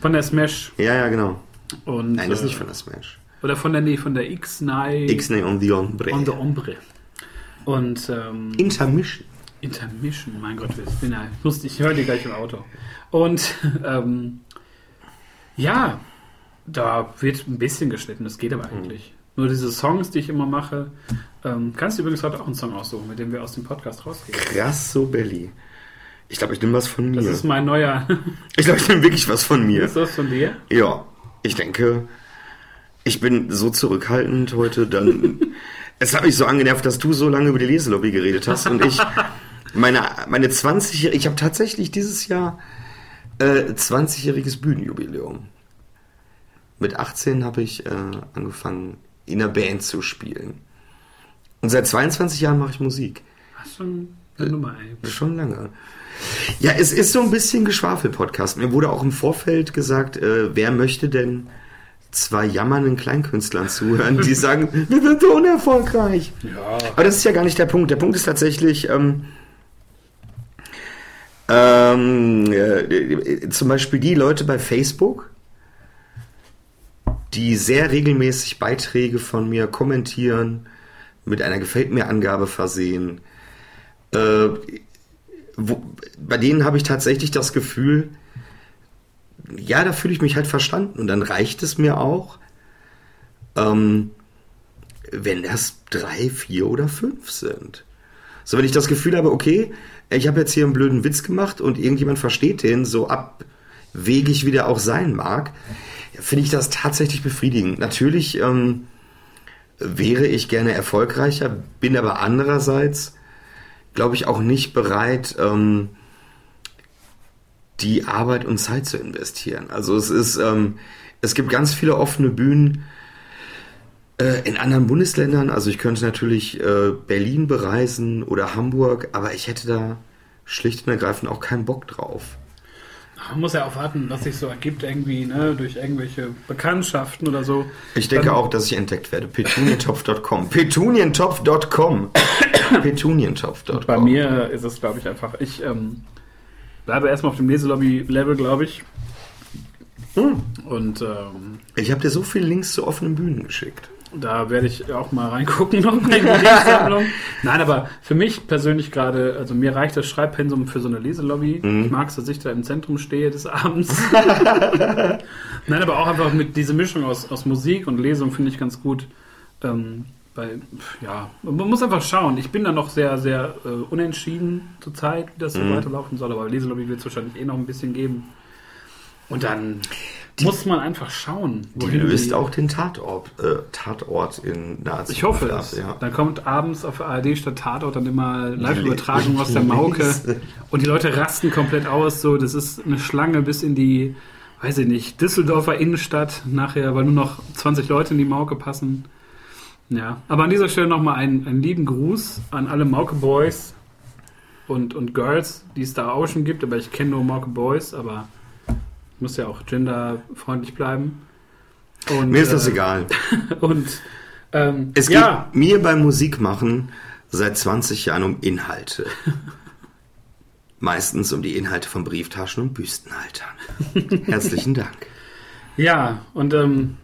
von der Smash Ja, ja, genau. und Nein, das ist äh, nicht von der Smash. oder von der nee, von der X9 X-Nay on the Ombre. on the Ombre. Und ähm, Intermission. Intermission, mein Gott, ich bin ja lustig, ich höre die gleich im Auto. Und ähm, ja, da wird ein bisschen geschnitten, das geht aber Mhm. eigentlich. Nur diese Songs, die ich immer mache, ähm, kannst du übrigens heute auch einen Song aussuchen, mit dem wir aus dem Podcast rausgehen. Krass so Belly. Ich glaube, ich nehme was von Das mir. ist mein neuer. Ich glaube, ich nehme wirklich was von mir. ist das von dir? Ja, ich denke, ich bin so zurückhaltend heute, dann. es hat mich so angenervt, dass du so lange über die Leselobby geredet hast und ich meine, meine 20 ich habe tatsächlich dieses Jahr äh, 20-jähriges Bühnenjubiläum. Mit 18 habe ich äh, angefangen, in einer Band zu spielen. Und seit 22 Jahren mache ich Musik. Hast schon eine Nummer, ey. Schon lange. Ja, es ist so ein bisschen Geschwafel-Podcast. Mir wurde auch im Vorfeld gesagt, äh, wer möchte denn zwei jammernden Kleinkünstlern zuhören, die sagen, wir sind so unerfolgreich. Ja. Aber das ist ja gar nicht der Punkt. Der Punkt ist tatsächlich, ähm, ähm, äh, zum Beispiel die Leute bei Facebook, die sehr regelmäßig Beiträge von mir kommentieren, mit einer Gefällt mir Angabe versehen. Äh, wo, bei denen habe ich tatsächlich das Gefühl, ja, da fühle ich mich halt verstanden. Und dann reicht es mir auch, ähm, wenn das drei, vier oder fünf sind. So, wenn ich das Gefühl habe, okay, ich habe jetzt hier einen blöden Witz gemacht und irgendjemand versteht den, so abwegig wie der auch sein mag, finde ich das tatsächlich befriedigend. Natürlich ähm, wäre ich gerne erfolgreicher, bin aber andererseits, glaube ich, auch nicht bereit, ähm, die Arbeit und Zeit zu investieren. Also es ist, ähm, es gibt ganz viele offene Bühnen äh, in anderen Bundesländern. Also ich könnte natürlich äh, Berlin bereisen oder Hamburg, aber ich hätte da schlicht und ergreifend auch keinen Bock drauf. Man muss ja auch warten, was sich so ergibt, irgendwie, ne, durch irgendwelche Bekanntschaften oder so. Ich denke Dann- auch, dass ich entdeckt werde. Petunientopf.com. Petunientopf.com. Petunientopf.com. Bei mir ist es, glaube ich, einfach. Ich ähm, bleibe erstmal auf dem Leselobby-Level, glaube ich. Hm. Und ähm, Ich habe dir so viele Links zu offenen Bühnen geschickt. Da werde ich auch mal reingucken noch in die Musiksammlung. Nein, aber für mich persönlich gerade, also mir reicht das Schreibpensum für so eine Leselobby. Mhm. Ich mag es, dass ich da im Zentrum stehe des Abends. Nein, aber auch einfach mit dieser Mischung aus, aus Musik und Lesung finde ich ganz gut. Ähm, weil, ja, man muss einfach schauen. Ich bin da noch sehr, sehr äh, unentschieden zur Zeit, wie das so Mhm. weiterlaufen soll. Aber Leselobby wird es wahrscheinlich eh noch ein bisschen geben. Und dann muss man einfach schauen. Die löst auch den Tatort, äh, Tatort in naher Ich hoffe Zukunft es. ab, Ja. Dann kommt abends auf der ARD statt Tatort dann immer Live-Übertragung aus der Mauke. Und die Leute rasten komplett aus. So, das ist eine Schlange bis in die, weiß ich nicht, Düsseldorfer Innenstadt nachher, weil nur noch 20 Leute in die Mauke passen. Ja, aber an dieser Stelle nochmal einen, einen lieben Gruß an alle Mauke Boys und, und Girls, die es da auch schon gibt. Aber ich kenne nur Mauke Boys, aber muss ja auch genderfreundlich bleiben. Und, Mir ist das äh, egal. Und ähm, Es ja, geht mir beim Musikmachen seit 20 Jahren um Inhalte. Meistens um die Inhalte von Brieftaschen und Büstenhaltern. Herzlichen Dank. ja, und ähm,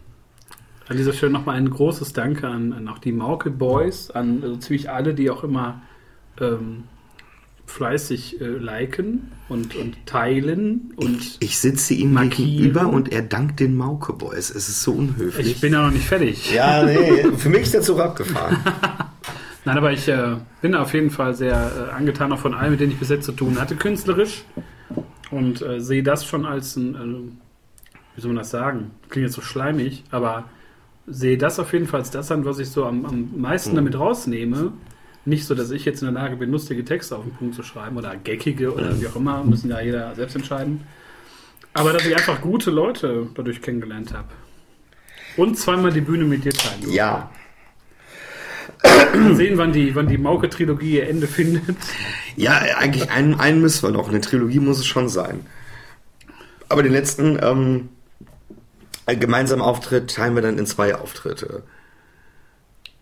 an dieser Stelle nochmal ein großes Danke an, an auch die Mauke Boys, an also ziemlich alle, die auch immer ähm, fleißig äh, liken und, und teilen. Und Ich sitze ihm Markieren. gegenüber und er dankt den Mauke Boys. Es ist so unhöflich. ich bin ja noch nicht fertig. ja, nee, für mich ist der Zug abgefahren. Nein, aber ich äh, bin auf jeden Fall sehr äh, angetan auch von allem, mit denen ich bis jetzt zu tun hatte, künstlerisch. Und äh, sehe das schon als ein, äh, wie soll man das sagen? Klingt jetzt so schleimig, aber sehe das auf jeden Fall als das an, was ich so am, am meisten Mhm. damit rausnehme. Nicht so, dass ich jetzt in der Lage bin, lustige Texte auf den Punkt zu schreiben oder geckige oder wie auch immer, müssen ja jeder selbst entscheiden. Aber dass ich einfach gute Leute dadurch kennengelernt habe. Und zweimal die Bühne mit dir teilen. durfte. Ja, Mal sehen, wann die, wann die Mauke-Trilogie ihr Ende findet. ja, eigentlich einen, einen müssen wir noch. Eine Trilogie muss es schon sein. Aber den letzten ähm, äh, gemeinsamen Auftritt teilen wir dann in zwei Auftritte.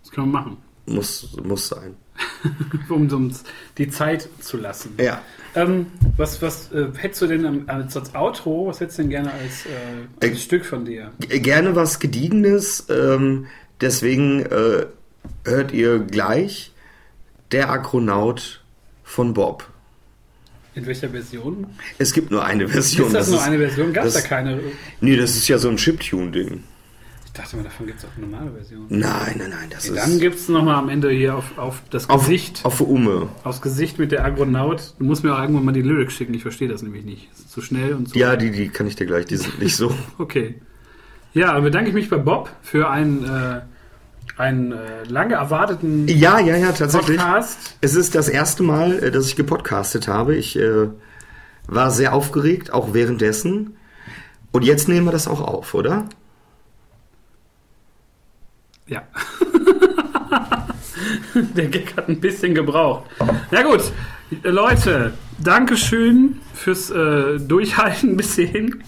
Das können wir machen, Muss, muss sein. um uns die Zeit zu lassen. Ja. Ähm, was was äh, hättest du denn als, als Outro, was hättest du denn gerne als, äh, als Äh, Stück von dir? Gerne was Gediegenes. Ähm, deswegen äh, hört ihr gleich der Akronaut von Bob. In welcher Version? Es gibt nur eine Version. ist das, nur eine Version? Gab es da das- keine? Nee, das ist ja so ein Chiptune-Ding. Ich dachte mal, davon gibt es auch eine normale Version. Nein, nein, nein, das Okay, ist dann gibt es nochmal am Ende hier auf, auf das auf, Gesicht, auf Ume. aufs Gesicht mit der Agronaut. Du musst mir auch irgendwann mal die Lyrics schicken, ich verstehe das nämlich nicht. Das ist zu schnell und so. Ja, die, die kann ich dir gleich, die sind nicht so. Okay. Ja, dann bedanke ich mich bei Bob für einen, äh, einen äh, lange erwarteten Ja, ja, ja, tatsächlich. Podcast. Es ist das erste Mal, äh, dass ich gepodcastet habe. Ich äh, war sehr aufgeregt, auch währenddessen. Und jetzt nehmen wir das auch auf, oder? Ja. Der Gag hat ein bisschen gebraucht. Na gut, Leute, Dankeschön fürs äh, Durchhalten bis hierhin.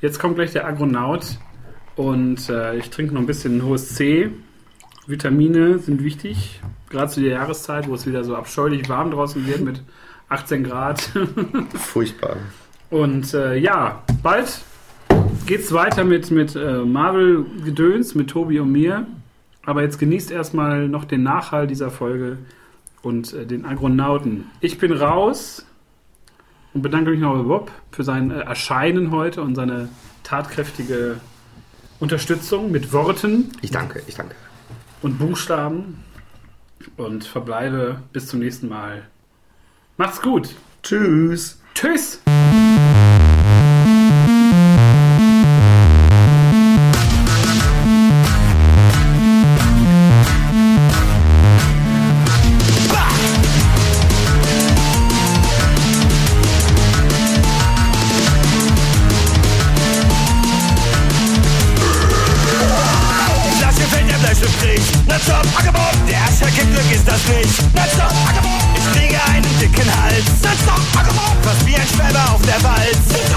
Jetzt kommt gleich der Agronaut und äh, ich trinke noch ein bisschen hohes C. Vitamine sind wichtig, gerade zu der Jahreszeit, wo es wieder so abscheulich warm draußen wird mit 18 Grad. Furchtbar. Und äh, ja, bald geht's weiter mit, mit äh, Marvel-Gedöns, mit Tobi und mir. Aber jetzt genießt erstmal noch den Nachhall dieser Folge und äh, den Agronauten. Ich bin raus und bedanke mich noch bei Bob für sein äh, Erscheinen heute und seine tatkräftige Unterstützung mit Worten Ich danke, ich danke. Und Buchstaben und verbleibe bis zum nächsten Mal. Macht's gut. Tschüss. Tschüss. Ich Hacke Glück ist das nicht. Nonstop Ackerbau, ich kriege einen dicken Hals. Nonstop Ackerbau, fast wie ein Schwäber auf der Walz.